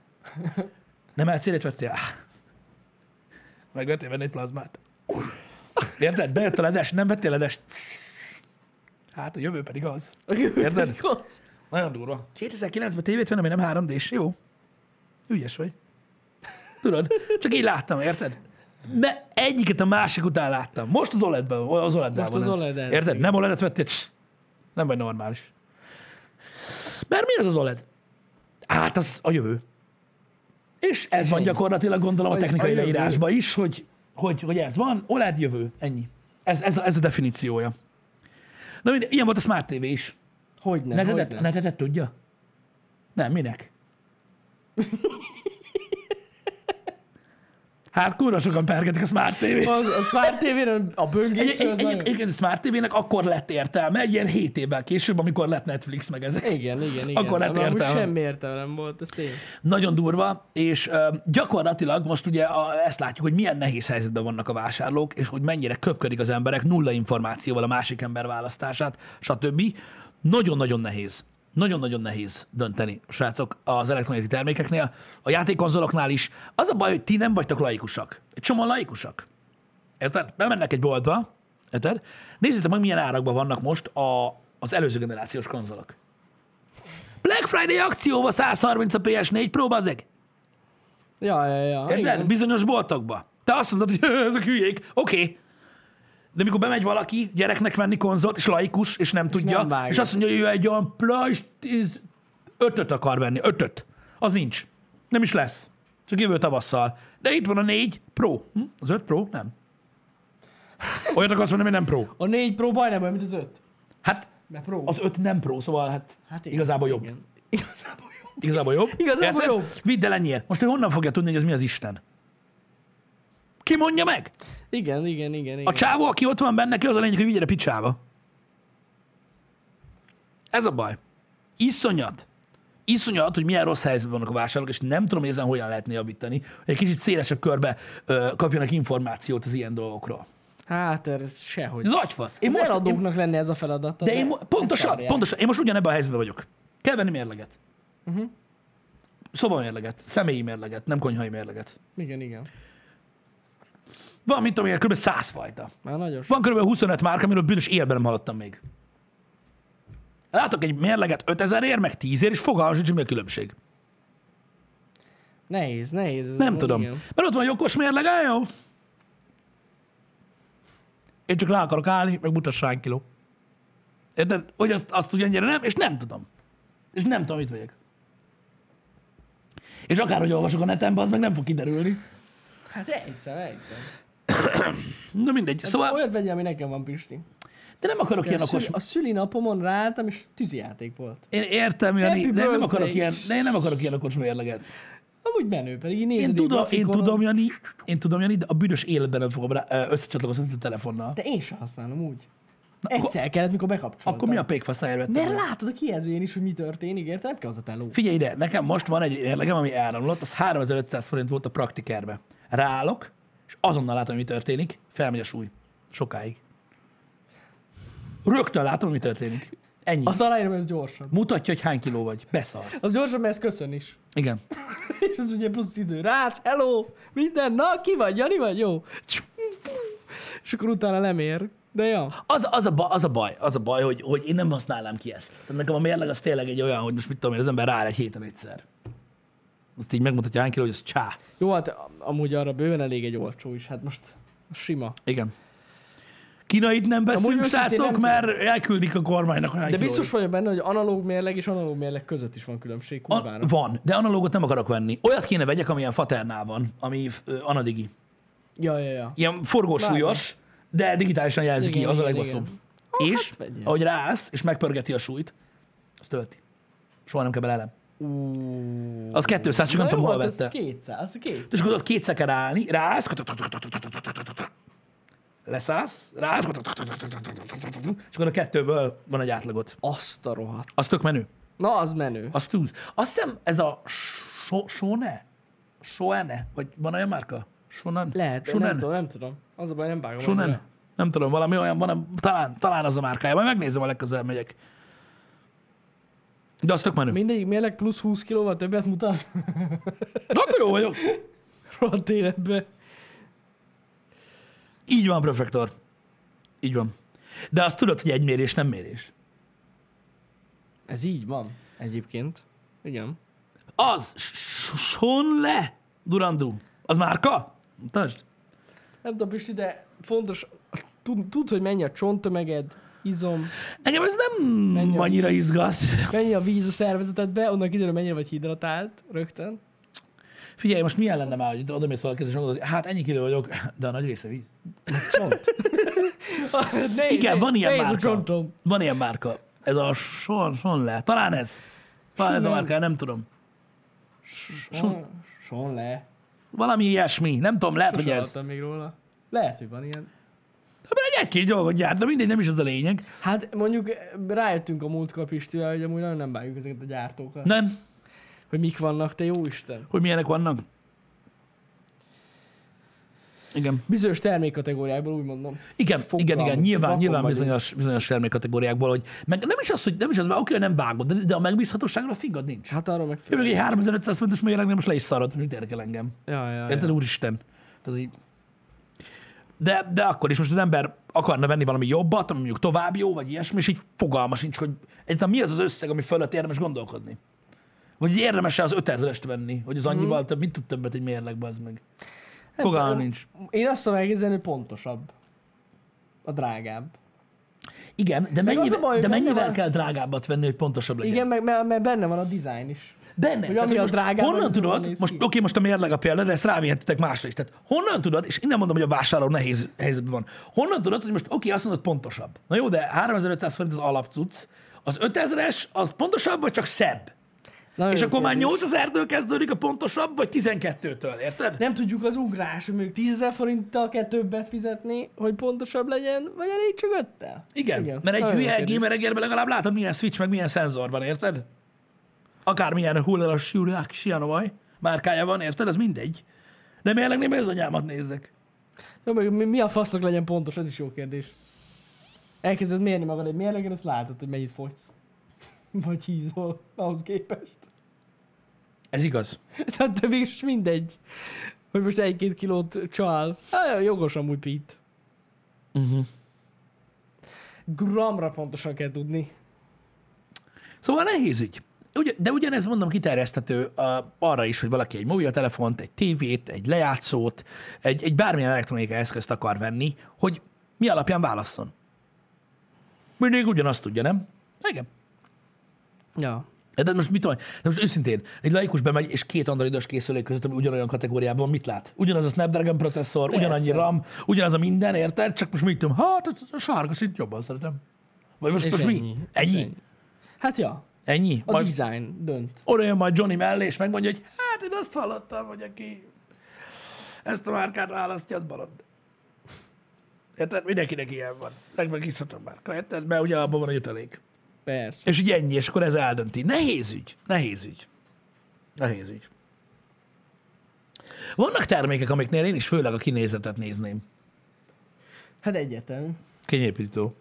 Nem LCD-t vettél? Ah. Megvettél benne egy plazmát. Érted? Bejött a ledes, nem vettél ledes. Hát a jövő pedig az. Érted? Az. Nagyon durva. 2009-ben tévét venni, ami nem 3 d Jó. Ügyes vagy. Tudod? Csak így láttam, érted? Mert egyiket a másik után láttam. Most az OLED-ben, az oled Most van az ez. OLED-el, Érted? Nem OLED-et vettél? Css. Nem vagy normális. Mert mi az az OLED? Hát az a jövő. És ez van ennyi. gyakorlatilag gondolom a technikai a leírásban is, hogy, hogy, hogy ez van, OLED jövő, ennyi. Ez, ez, a, ez a definíciója. Na, mindegy, ilyen volt a Smart TV is. Hogyne, Netedet, hogyne. netedet tudja? Nem, minek? Hát kurva sokan pergetik a Smart TV-t. Az, a Smart TV-ren a böngésző egy, az egy, nagyon... egyébként a Smart TV-nek akkor lett értelme, egy ilyen 7 évvel később, amikor lett Netflix meg ezek. Igen, igen, igen. Akkor lett Amúgy értelme. semmi értelme nem volt, ez tény. Nagyon durva, és ö, gyakorlatilag most ugye a, ezt látjuk, hogy milyen nehéz helyzetben vannak a vásárlók, és hogy mennyire köpködik az emberek nulla információval a másik ember választását, stb. Nagyon-nagyon nehéz. Nagyon-nagyon nehéz dönteni, srácok, az elektronikai termékeknél. A játékkonzoloknál is. Az a baj, hogy ti nem vagytok laikusak. Egy csomó laikusak. Érted? Bemennek egy boltba, érted? Nézzétek meg, milyen árakban vannak most a, az előző generációs konzolok. Black Friday akcióba 130 a PS4 Pro, bazeg. Ja, ja, ja. Érted? igen. Bizonyos boltokba. Te azt mondod, hogy ezek hülyék. Oké. Okay. De mikor bemegy valaki gyereknek venni konzolt, és laikus, és nem tudja, nem vágja. és azt mondja, hogy ő egy olyan PlayStation 5 akar venni, 5 Az nincs. Nem is lesz. Csak jövő tavasszal. De itt van a 4 Pro. Hm? Az 5 Pro? Nem. Olyat akarsz venni, ami nem Pro. A 4 Pro majdnem olyan, mint az 5. Hát Mert Pro. az 5 nem Pro, szóval hát, Hát igen, igazából jobb. Igen. Igazából jobb. Igazából jobb. Igazából Érted? jobb. Vidd el ennyiért. Most ő honnan fogja tudni, hogy ez mi az Isten? Ki mondja meg? Igen, igen, igen, A csávó, aki ott van benne, az a lényeg, hogy vigyere picsába. Ez a baj. Iszonyat. Iszonyat, hogy milyen rossz helyzetben vannak a vásárlók, és nem tudom, ezen hogyan lehetne javítani, hogy egy kicsit szélesebb körbe ö, kapjanak információt az ilyen dolgokról. Hát, sehogy. Ez agyfasz. Én Az most, én, eladóknak lenne ez a feladata. de én pontosan, pontosan, én most ugyanebben a helyzetben vagyok. Kell venni mérleget. Mhm. Szobamérleget, személyi mérleget, nem konyhai mérleget. Igen, igen. Van, mit tudom én, kb. 100 fajta. Már nagyon sok. Van kb. 25 márka, amiről büdös életben nem hallottam még. Látok egy mérleget 5000 ér, meg 10 ér, és fogalmam sincs, mi a különbség. Nehéz, nehéz. ez Nem amúgy, tudom. igen. Mert ott van jogos mérleg, jó. Én csak rá akarok állni, meg mutass rá egy kiló. Érted? Hogy azt, azt ugye ennyire nem, és nem tudom. És nem tudom, mit vagyok. És akárhogy olvasok a netemben, az meg nem fog kiderülni. Hát elhiszem, elhiszem. Na mindegy. Szóval... Szóval, Olyat vegyél, ami nekem van, Pisti. de nem akarok ilyen A, okos... szüli, a szülinapomon ráálltam, és tűzijáték volt. Én értem, Jani, de én nem akarok ilyen, de én nem akarok ilyen okos mérleget. Amúgy menő, pedig így Én tudom, én tudom, Jani, én tudom, Jani, de a büdös életben nem fogom rá, összecsatlakozni a telefonnal. De én sem használom úgy. Na, Egyszer kellett, mikor bekapcsoltam. Akkor mi a pékfaszáért vettem? Mert látod a kijelzőjén is, hogy mi történik, érted? Nem kell az a teló. Figyelj ide, nekem most van egy mérlegem, ami elromlott, az 3500 forint volt a praktikerbe. Ráállok, és azonnal látom, mi történik, felmegy a súly. Sokáig. Rögtön látom, mi történik. Ennyi. A szalájrom ez gyorsabb. Mutatja, hogy hány kiló vagy. Beszarsz. Az gyorsabb, mert ez köszön is. Igen. És az ugye plusz idő. Rác, hello, minden, na, ki vagy, Jani vagy, jó? És akkor utána lemér. De ja. Az, az, a, ba- az, a baj, az a baj, hogy, hogy én nem használnám ki ezt. Tehát nekem a mérleg az tényleg egy olyan, hogy most mit tudom én, az ember rááll egy héten egyszer. Azt így megmutatja hány kiló, hogy ez csá. Jó, hát amúgy arra bőven elég egy olcsó is. Hát most sima. Igen. Kínait nem beszélünk, srácok, nem mert elküldik a kormánynak a De biztos vagyok benne, hogy analóg mérleg és analóg mérleg között is van különbség kurvára. A, van, de analógot nem akarok venni. Olyat kéne vegyek, amilyen Faternál van, ami ö, anadigi. Ja, ja, ja. Ilyen forgósúlyos, de digitálisan jelzi ki, Igen, az a igen, legbaszóbb. igen. És, hát ahogy ráállsz, és megpörgeti a súlyt, az tölti. Soha nem kell bele Az 200, csak nem tudom, hol hát vette. Ez 200, az 200. És ott kétszer kell állni, ráállsz, leszállsz, ráállsz, és akkor a kettőből van egy átlagot. Azt a rohadt. Az tök menő. Na, az menő. Az túsz. Azt hiszem ez a so, Sone? Soene? Vagy van olyan márka? Sonan? Lehet, Sonen? nem tudom, nem tudom. Az a baj, nem vágom. Sonen? Nem tudom, valami olyan van, talán, talán az a márkája. Majd megnézem, a legközelebb megyek. De az tök menő. Mindegyik mérleg plusz 20 kilóval többet mutat. De akkor jó vagyok. Rohadt életbe. Így van, prefektor. Így van. De azt tudod, hogy egy mérés nem mérés. Ez így van egyébként. Igen. Az Sonle Durandú. Az márka? Mutasd. Nem tudom, Pisti, de fontos, tud, tud, hogy mennyi a csonttömeged, izom, Engem ez nem Menj a annyira izgat. mennyi a víz a szervezetedbe, onnan kiderül, mennyire vagy hidratált rögtön. Figyelj, most milyen lenne már, hogy oda mész valaki, és mondod, hogy hát ennyi kiló vagyok, de a nagy része víz. Csont. ne, Igen, van ilyen a márka. csontom. Van ilyen márka. Ez a Son, Son le. Talán ez. Talán ez a márka, nem tudom. Son, son le. Valami ilyesmi. Nem tudom, lehet, hogy Sose ez. még róla. Lehet, hogy van ilyen. Hát egy egy-két dolgot gyárt, de mindegy, nem is az a lényeg. Hát mondjuk rájöttünk a múltkor Pistivel, hogy amúgy nagyon nem bánjuk ezeket a gyártókat. Nem? Hogy mik vannak, te jó Isten. Hogy milyenek vannak? Igen. Bizonyos termékkategóriákból úgy mondom. Igen, Fogalmuk, igen, igen, nyilván, nyilván vagyunk. bizonyos, bizonyos termékkategóriákból, hogy meg nem is az, hogy nem is az, mert oké, nem vágod, de, de a megbízhatóságra fingad nincs. Hát arról meg Ő meg egy 3500 fontos mérleg, nem most le is szarod, mit érdekel engem. Ja, ja, Érted, ja. úristen? Tehát így... De, de akkor is most az ember akarna venni valami jobbat, ami mondjuk tovább jó, vagy ilyesmi, és így fogalma sincs, hogy egyáltalán mi az az összeg, ami fölött érdemes gondolkodni. Vagy hogy érdemes-e az 5000-est venni, hogy az annyival több, mit tud többet egy mérlegbe, az meg. Fogalmam tudom. nincs. Én azt tudom elképzelni, hogy pontosabb. A drágább. Igen, de, mennyivel, baj, de mennyivel van- kell drágábbat venni, hogy pontosabb legyen? Igen, meg, mert, mert benne van a design is. Benne. Hogy ami a drágább, honnan tudod, most oké, most a mérleg a példa, de ezt rávihetitek másra is. Tehát honnan tudod, és innen mondom, hogy a vásárló nehéz helyzetben van. Honnan tudod, hogy most oké, azt mondod pontosabb. Na jó, de 3500 forint az alapcuc, az 5000-es az pontosabb, vagy csak szebb? Nagyon és akkor már kérdés. 8000-től kezdődik a pontosabb, vagy 12-től, érted? Nem tudjuk az ugrás, hogy mondjuk 10 000 forinttal kell többet fizetni, hogy pontosabb legyen, vagy elég csak öttel. Igen, Igen. mert egy hülye kérdés. gamer egérben legalább látod, milyen switch, meg milyen szenzor van, érted? Akármilyen hullalas Sianovaj márkája van, érted? Az mindegy. De mérleg nem ez anyámat nézzek. Jó, meg mi, mi a fasznak legyen pontos, ez is jó kérdés. Elkezded mérni magad egy mérlegen, azt látod, hogy mennyit fogysz. Vagy hízol ahhoz képest. Ez igaz. Tehát végül is mindegy, hogy most egy-két kilót csal. Hát, jogos amúgy Pete. Uh-huh. Gramra pontosan kell tudni. Szóval nehéz ügy. De ugyanez mondom kiterjeszthető arra is, hogy valaki egy mobiltelefont, egy tévét, egy lejátszót, egy, egy bármilyen elektronikai eszközt akar venni, hogy mi alapján válasszon. Mindig ugyanazt tudja, nem? Igen. Ja. De most mit tudom, de most őszintén, egy laikus bemegy, és két androidos készülék között, ami ugyanolyan kategóriában van, mit lát? Ugyanaz a Snapdragon processzor, Persze. ugyanannyi RAM, ugyanaz a minden, érted? Csak most mit tudom, hát a sárga szint jobban szeretem. Vagy most, És most ennyi. mi? Ennyi? ennyi. Hát ja, Ennyi? a Majd design dönt. oda jön majd Johnny mellé, és megmondja, hogy hát én azt hallottam, hogy aki ezt a márkát választja, az balad. Érted? Mindenkinek ilyen van. Legmegbízhatóbb márka, érted? Mert ugye abban van a jutalék. Persze. És így ennyi, és akkor ez eldönti. Nehéz ügy. Nehéz ügy. Nehéz ügy. Vannak termékek, amiknél én is főleg a kinézetet nézném. Hát egyetem. Kényépító.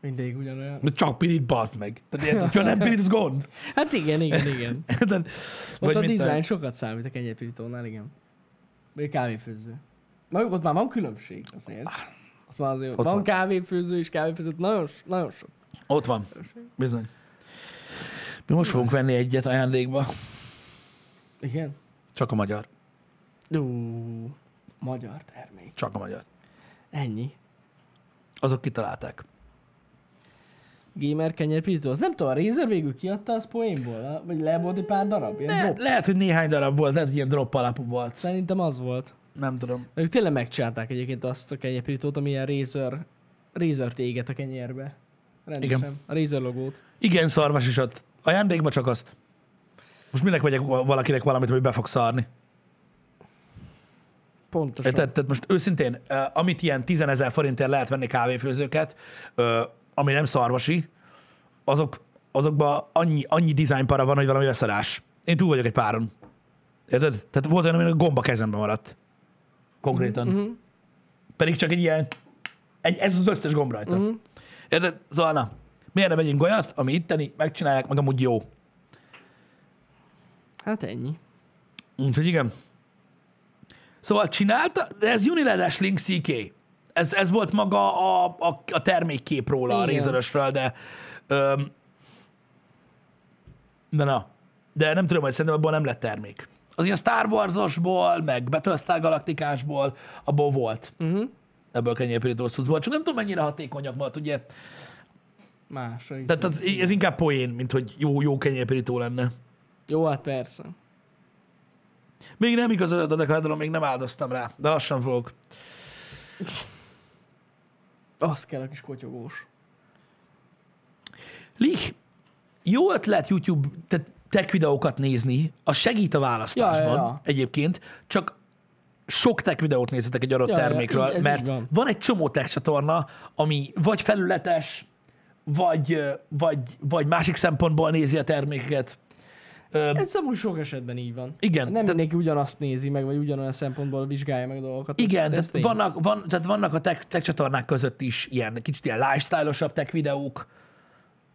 Mindig ugyanolyan. Csak pirít, bazd meg. Tehát érted, ha nem pirít, az gond. Hát igen, igen, igen. Érted? Ott a design tudom. sokat számít a kenyérpirítónál, igen. Vagy kávéfőző. Mondjuk ott már van különbség azért. Ott már azért Ott van, van. kávéfőző és kávéfőző, nagyon, nagyon sok. Ott van. Bizony. Mi most fogunk venni egyet ajándékba. Igen? Csak a magyar. Ú, magyar termék. Csak a magyar. Ennyi. Azok kitalálták. Gamer kenyérpirító. Az nem tudom, a Razer végül kiadta az poénból? Vagy le volt egy pár darab? Ilyen Le, drop? lehet, hogy néhány darab volt, lehet, hogy ilyen drop alapú volt. Szerintem az volt. Nem tudom. Ők tényleg megcsinálták egyébként azt a kenyérpirítót, ami ilyen Razer, Razer éget a kenyérbe. Rendesen. Igen. A Razer logót. Igen, szarvas is ott. Ajándékba csak azt. Most minek vegyek valakinek valamit, hogy be fog szarni? Pontosan. Tehát, tehát most őszintén, uh, amit ilyen 10 ezer forintért lehet venni kávéfőzőket, ami nem szarvasi, azok, azokban annyi, annyi dizájnpara van, hogy valami beszarás. Én túl vagyok egy páron. Érted? Tehát volt olyan, ami a gomba kezemben maradt. Konkrétan. Mhm. Pedig csak egy ilyen, egy, ez az összes gomb rajta. Mhm. Érted? Szóval na, miért ne vegyünk olyat, ami itteni, megcsinálják, meg amúgy jó. Hát ennyi. Úgyhogy igen. Szóval csinálta, de ez Uniledes Link CK. Ez, ez volt maga a, a, a termékkép róla, a Igen. Razorösről, de öm, de na. De nem tudom, hogy szerintem abból nem lett termék. Az ilyen Star Wars-osból, meg Battlestar Galaktikásból, abból volt. Uh-huh. Ebből kenyérpirítós cucc volt. Csak nem tudom, mennyire hatékonyak volt, ugye. Is. Tehát az, ez inkább poén, mint hogy jó, jó kenyérpirító lenne. Jó, hát persze. Még nem igaz, hogy a még nem áldoztam rá, de lassan fogok. Az kell a kis kotyogós. Lich, jó ötlet YouTube tehát tech videókat nézni, az segít a választásban Ja, ja, ja. egyébként, csak sok tech videót nézzetek egy adott Ja, ja, termékről, ez mert van. van egy csomó tech csatorna, ami vagy felületes, vagy, vagy, vagy másik szempontból nézi a termékeket. Ez amúgy sok esetben így van. Igen, Nem tehát- mindenki ugyanazt nézi meg, vagy ugyanolyan szempontból vizsgálja meg a dolgokat. Igen, tehát vannak, van, tehát vannak a tech, tech csatornák között is ilyen kicsit ilyen lifestyle-osabb tech videók,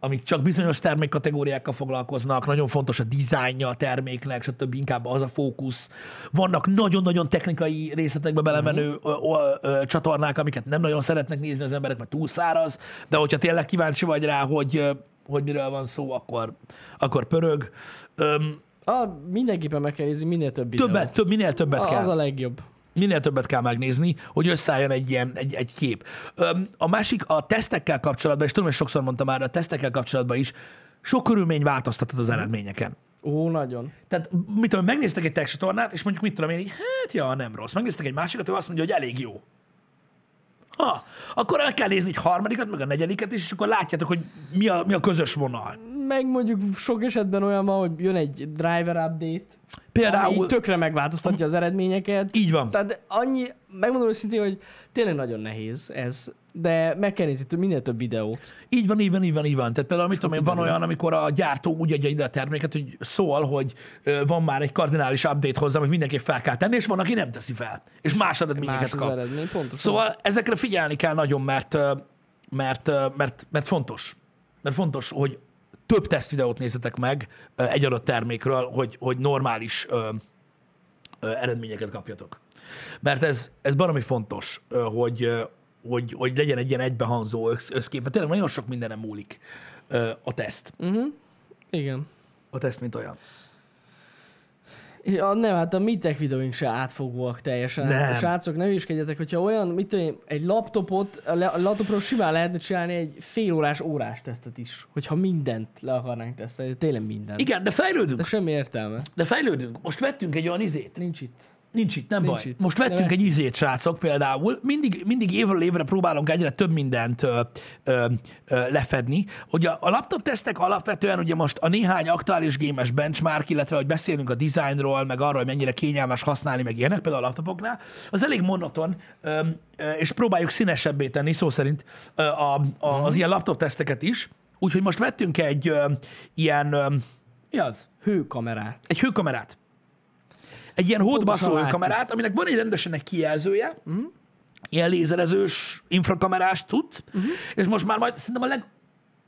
amik csak bizonyos termékkategóriákkal foglalkoznak, nagyon fontos a dizájnja a terméknek, stb. inkább az a fókusz. Vannak nagyon-nagyon technikai részletekbe belemenő ö, ö, ö, csatornák, amiket nem nagyon szeretnek nézni az emberek, mert túl száraz, de hogyha tényleg kíváncsi vagy rá, hogy, hogy miről van szó, akkor, akkor pörög. Öm, A, mindenképpen meg kell nézni minél több videót. többet, több, minél többet A- kell Az a legjobb. minél többet kell megnézni, hogy összeálljon egy ilyen egy, egy kép. Öm, A másik a tesztekkel kapcsolatban, és tudom, hogy sokszor mondtam már, a tesztekkel kapcsolatban is, sok körülmény változtathat az eredményeken. Ó, nagyon. Tehát, mit tudom, megnéztek egy tech és mondjuk mit tudom én, így, hát ja, nem rossz. Megnéztek egy másikat, ő azt mondja, hogy elég jó. Ha, akkor el kell nézni egy harmadikat, meg a negyediket is, és akkor látjátok, hogy mi a, mi a közös vonal. Meg mondjuk sok esetben olyan van, hogy jön egy driver update, Például, ami tökre megváltoztatja az eredményeket. így van. Tehát annyi, megmondom őszintén, hogy tényleg nagyon nehéz ez, de meg kell nézni minél több videót. Így van, így van, így van, így van. Tehát például, mit tudom én, van olyan, amikor a gyártó úgy adja ide a terméket, hogy szól, hogy van már egy kardinális update hozzá, amit mindenképp fel kell tenni, és van, aki nem teszi fel. És más eredményeket Más kap. eredmény, pontosan. Szóval ezekre figyelni kell nagyon, mert, mert, mert, mert fontos. Mert fontos, hogy több tesztvideót nézzetek meg egy adott termékről, hogy, hogy normális ö, ö, eredményeket kapjatok. Mert ez, ez baromi fontos, hogy, hogy, hogy legyen egy ilyen egybehangzó össz- összkép, mert tényleg nagyon sok mindenem múlik a teszt. Igen. A teszt, mint olyan. Ja, nem, hát a mi tech videóink se átfogóak teljesen. Nem. Srácok, ne hülyeskedjetek, hogyha olyan, mit tudom én, egy laptopot, a a laptopról simán lehetne csinálni egy fél órás, órás tesztet is, hogyha mindent le akarnánk tesztelni, tényleg mindent. Igen, de De fejlődünk. semmi értelme. De fejlődünk. Most vettünk egy olyan izét. Nincs itt. Nincs itt, nem Nincs baj. itt. Most vettünk egy izét, srácok, például. Mindig, mindig évről évre próbálunk egyre több mindent ö, ö, ö, lefedni. Ugye a laptop tesztek alapvetően ugye most a néhány aktuális gémes benchmark, illetve hogy beszélünk a designról, meg arról, hogy mennyire kényelmes használni, meg ilyenek, például a laptopoknál, az elég monoton, ö, ö, és próbáljuk színesebbé tenni, szó szerint ö, a, a, az ilyen laptop teszteket is. Úgyhogy most vettünk egy ö, ilyen, ö, mi az? Hőkamerát. egy hőkamerát. Egy ilyen hódbaszó hőkamerát, aminek van egy rendesen egy kijelzője, uh-huh. ilyen lézerezős, infrakamerás tud, uh-huh. és most már majd szerintem a leg,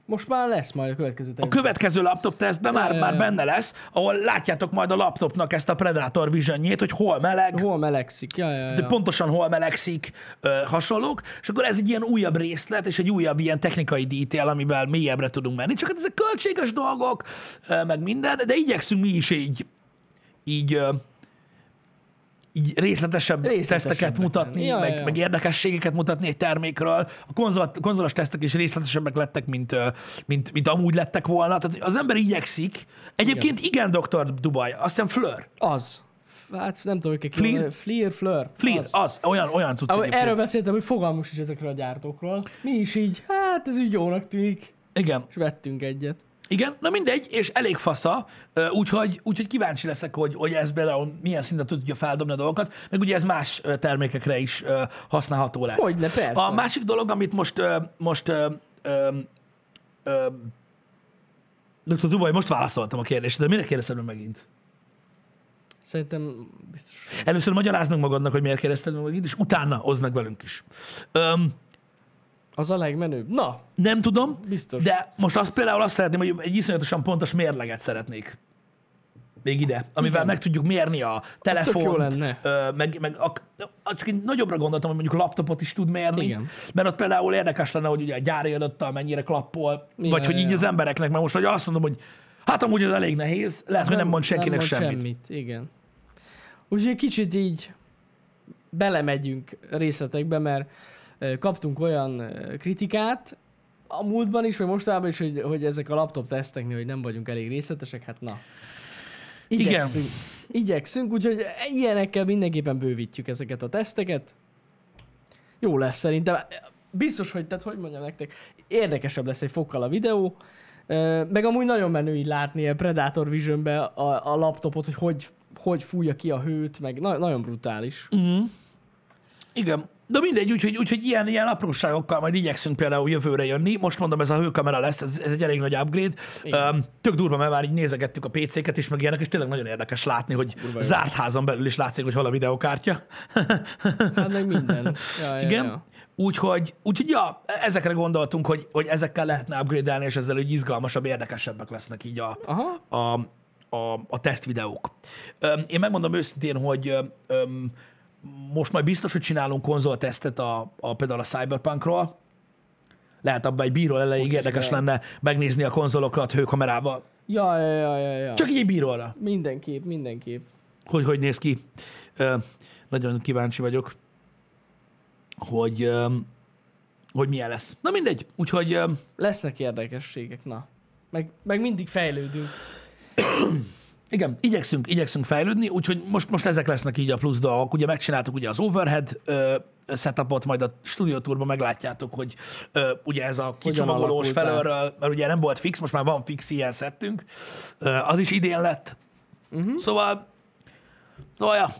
Most már lesz majd a következő A tesztben. következő laptop tesztben már, ja, már ja. benne lesz, ahol látjátok majd a laptopnak ezt a Predator visionjét, hogy hol meleg, Hol melegszik? Ja, ja, ja. pontosan hol melegszik, ö, hasonlók, és akkor ez egy ilyen újabb részlet, és egy újabb ilyen technikai detail, amivel mélyebbre tudunk menni. Csak hát ezek költséges dolgok, ö, meg minden, de igyekszünk mi is így, így, ö, így részletesebb teszteket mutatni, Ja, meg, ja, meg érdekességeket mutatni egy termékről. A konzol, konzolos tesztek is részletesebbek lettek, mint, mint, mint amúgy lettek volna. Tehát az ember igyekszik. Egyébként igen, igen Dr. Dubaj, azt hiszem Fleur. Az. Hát nem tudom, hogy Fleer? Fleer, Fleur. Fleur, Az. az, olyan, olyan cucc Ahogy egyébként. erről beszéltem, hogy fogalmus is ezekről a gyártókról. Mi is így, hát ez úgy jónak tűnik, Igen. és vettünk egyet. Igen, na mindegy, és elég fasza, úgyhogy, úgyhogy kíváncsi leszek, hogy, hogy ez például milyen szinten tudja feldobni a dolgokat, meg ugye ez más termékekre is használható lesz. Hogyne, persze. A másik dolog, amit most, most ö, ö, ö, Dr. Dubaj, most válaszoltam a kérdésre, de mire kérdezted meg megint? Szerintem biztos. Először magyarázd meg magadnak, hogy miért kérdezted meg megint, és utána hozd meg velünk is. Öm, Az a legmenőbb. Na, nem tudom, Biztos. de most azt például azt szeretném, hogy egy iszonyatosan pontos mérleget szeretnék még ide, amivel Igen. meg tudjuk mérni a telefont, ö, meg, meg a, a, csak egy nagyobbra gondoltam, hogy mondjuk laptopot is tud mérni, Igen. mert ott például érdekes lenne, hogy ugye a gyári adattal mennyire klappol, Ja, vagy hogy így ja. az embereknek, mert most, hogy azt mondom, hogy hát amúgy ez elég nehéz, lehet, hogy nem mond senkinek nem mond semmit. semmit. Igen. Úgyhogy egy kicsit így belemegyünk részletekbe, mert kaptunk olyan kritikát, a múltban is, vagy mostában is, hogy, hogy ezek a laptop teszteknél, hogy nem vagyunk elég részletesek, hát na. Igen. Igyekszünk. Igyekszünk, úgyhogy ilyenekkel mindenképpen bővítjük ezeket a teszteket. Jó lesz szerintem. Biztos, hogy, tehát hogy mondjam nektek, érdekesebb lesz egy fokkal a videó, meg amúgy nagyon menő így látni a Predator Visionbe a, a laptopot, hogy hogy, hogy fújja ki a hőt, meg na, nagyon brutális. Uh-huh. Igen. De mindegy, úgyhogy, úgyhogy ilyen, ilyen apróságokkal majd igyekszünk például jövőre jönni. Most mondom, ez a hőkamera lesz, ez, ez egy elég nagy upgrade. Igen. Um, tök durva, mert már így nézegettük a PC-ket is, meg ilyenek, és tényleg nagyon érdekes látni, hogy Durva jó. zárt házon belül is látszik, hogy hol a videokártya. Hát meg minden. Ja, ja, Igen. Ja. Úgyhogy, úgyhogy ja, ezekre gondoltunk, hogy, hogy ezekkel lehetne upgrade és ezzel úgy izgalmasabb, érdekesebbek lesznek így a, Aha. a, a, a teszt videók. Öm, Én megmondom őszintén, hogy öm, most majd biztos, hogy csinálunk konzoltesztet a, a, például a Cyberpunkról. Lehet abban egy bíró elejéig érdekes lehet. lenne megnézni a konzolokat hőkamerával. Ja, ja, ja, ja, ja. Csak így egy bíróra, Mindenképp, mindenképp. hogy hogy néz ki. Ö, nagyon kíváncsi vagyok, hogy, öm, hogy milyen lesz. Na mindegy, úgyhogy öm, Lesznek érdekességek, na. Meg, meg mindig fejlődünk. Igen, igyekszünk, igyekszünk fejlődni, úgyhogy most, most ezek lesznek így a plusz dolgok. Ugye megcsináltuk ugye az overhead ö, setupot, majd a Studio Tourban meglátjátok, hogy ö, ugye ez a kicsomagolós felőről, mert ugye nem volt fix, most már van fix ilyen szettünk, ö, az is idén lett. Uh-huh. Szóval, szóval ja,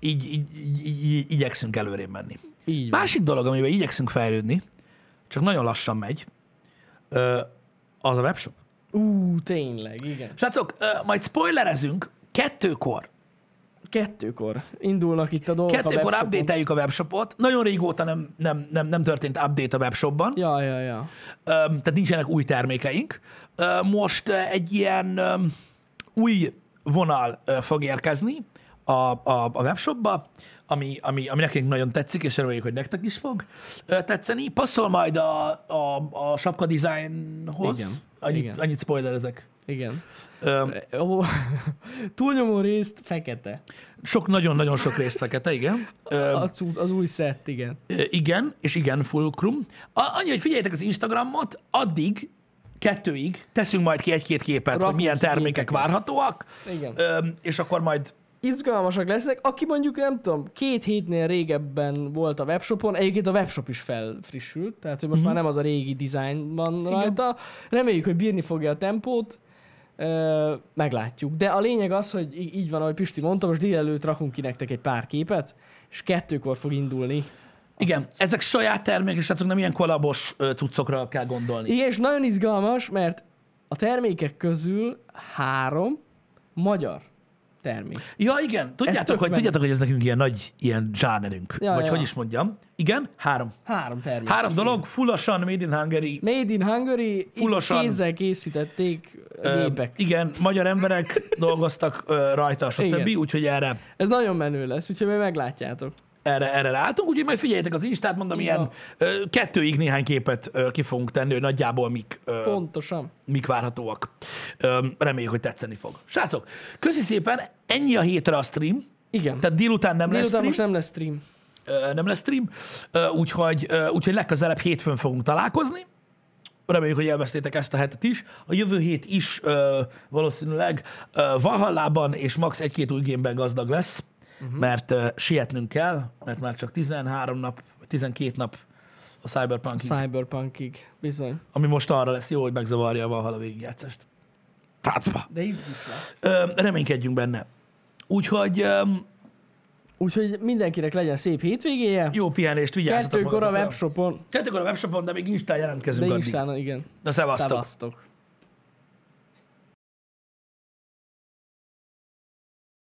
így, így, így, így, így igyekszünk előrébb menni. Így van. Másik dolog, amiben igyekszünk fejlődni, csak nagyon lassan megy, ö, az a webshop. Ú, tényleg, igen. Srácok, majd spoilerezünk kettőkor. Kettőkor indulnak itt a dolgok a Kettőkor webshopon. update-eljük a webshopot. Nagyon régóta nem, nem, nem, nem történt update a webshopban, Ja, ja, ja. Tehát nincsenek új termékeink. Most egy ilyen új vonal fog érkezni a, a, a webshopba, ami, ami, ami nekünk nagyon tetszik, és reméljük, hogy nektek is fog tetszeni. Passzol majd a, a, a sapka designhoz. Igen. Annyit, Igen. annyit spoilerezek. Igen. Ö, Ó, túlnyomó részt fekete. Sok, nagyon-nagyon sok részt fekete, igen. Ö, A, cu- az új szett, igen. Igen, és igen, fulcrum. Annyi, hogy figyeljetek az Instagramot, addig, kettőig teszünk majd ki egy-két képet, hogy Rakunk milyen ki termékek várhatóak, Igen. Ö, és akkor majd Izgalmasak lesznek. Aki mondjuk, nem tudom, két hétnél régebben volt a webshopon, egyébként a webshop is felfrissült, tehát hogy most Mhm. már nem az a régi design van rajta. Reméljük, hogy bírni fogja a tempót. Ö, meglátjuk. De a lényeg az, hogy így van, ahogy Pisti mondta, most délelőtt rakunk ki nektek egy pár képet, és kettőkor fog indulni. igen, ezek saját termékek, srácok, nem ilyen kolabos cuccokra kell gondolni. Igen, és nagyon izgalmas, mert a termékek közül három magyar termék. Ja, igen. Tudjátok, hogy, tudjátok, hogy ez nekünk ilyen nagy ilyen zsánerünk. Ja, Vagy ja. hogy is mondjam. Igen, három. Három termék. Három dolog, fullosan Made in Hungary. Made in Hungary, itt Fullosan. kézzel készítették gépek. igen, magyar emberek dolgoztak ö, rajta, stb. Úgyhogy erre, Ez nagyon menő lesz, úgyhogy majd meglátjátok. Erre, erre ráálltunk. Úgyhogy majd figyeljetek az Instát, mondom, ilyen van. ö, kettőig néhány képet ö, ki fogunk tenni, hogy nagyjából mik, ö, Pontosan. mik várhatóak. Ö, reméljük, hogy tetszeni fog. Srácok, köszi szépen, ennyi a hétre a stream. Igen. Tehát délután nem lesz Délután stream. most nem lesz stream. Ö, nem lesz stream, Ö, úgyhogy, ö, úgyhogy legközelebb hétfőn fogunk találkozni. Reméljük, hogy élveztétek ezt a hetet is. A jövő hét is ö, valószínűleg ö, Valhallában és max. egy-két új gazdag lesz, uh-huh. mert ö, sietnünk kell, mert már csak 13 nap, vagy 12 nap a cyberpunk Cyberpunkig, bizony. ami most arra lesz jó, hogy megzavarja a Valhalla végigjátszást. Francba! De izgis lesz. Ö, reménykedjünk benne. Úgyhogy ö, Úgyhogy mindenkinek legyen szép hétvégéje. jó pihenést, vigyázzatok Kettőkor a webshopon. Kettőkor a webshopon, de még Instán jelentkezünk De addig. Instán, igen. Na, szevasztok! Szevasztok.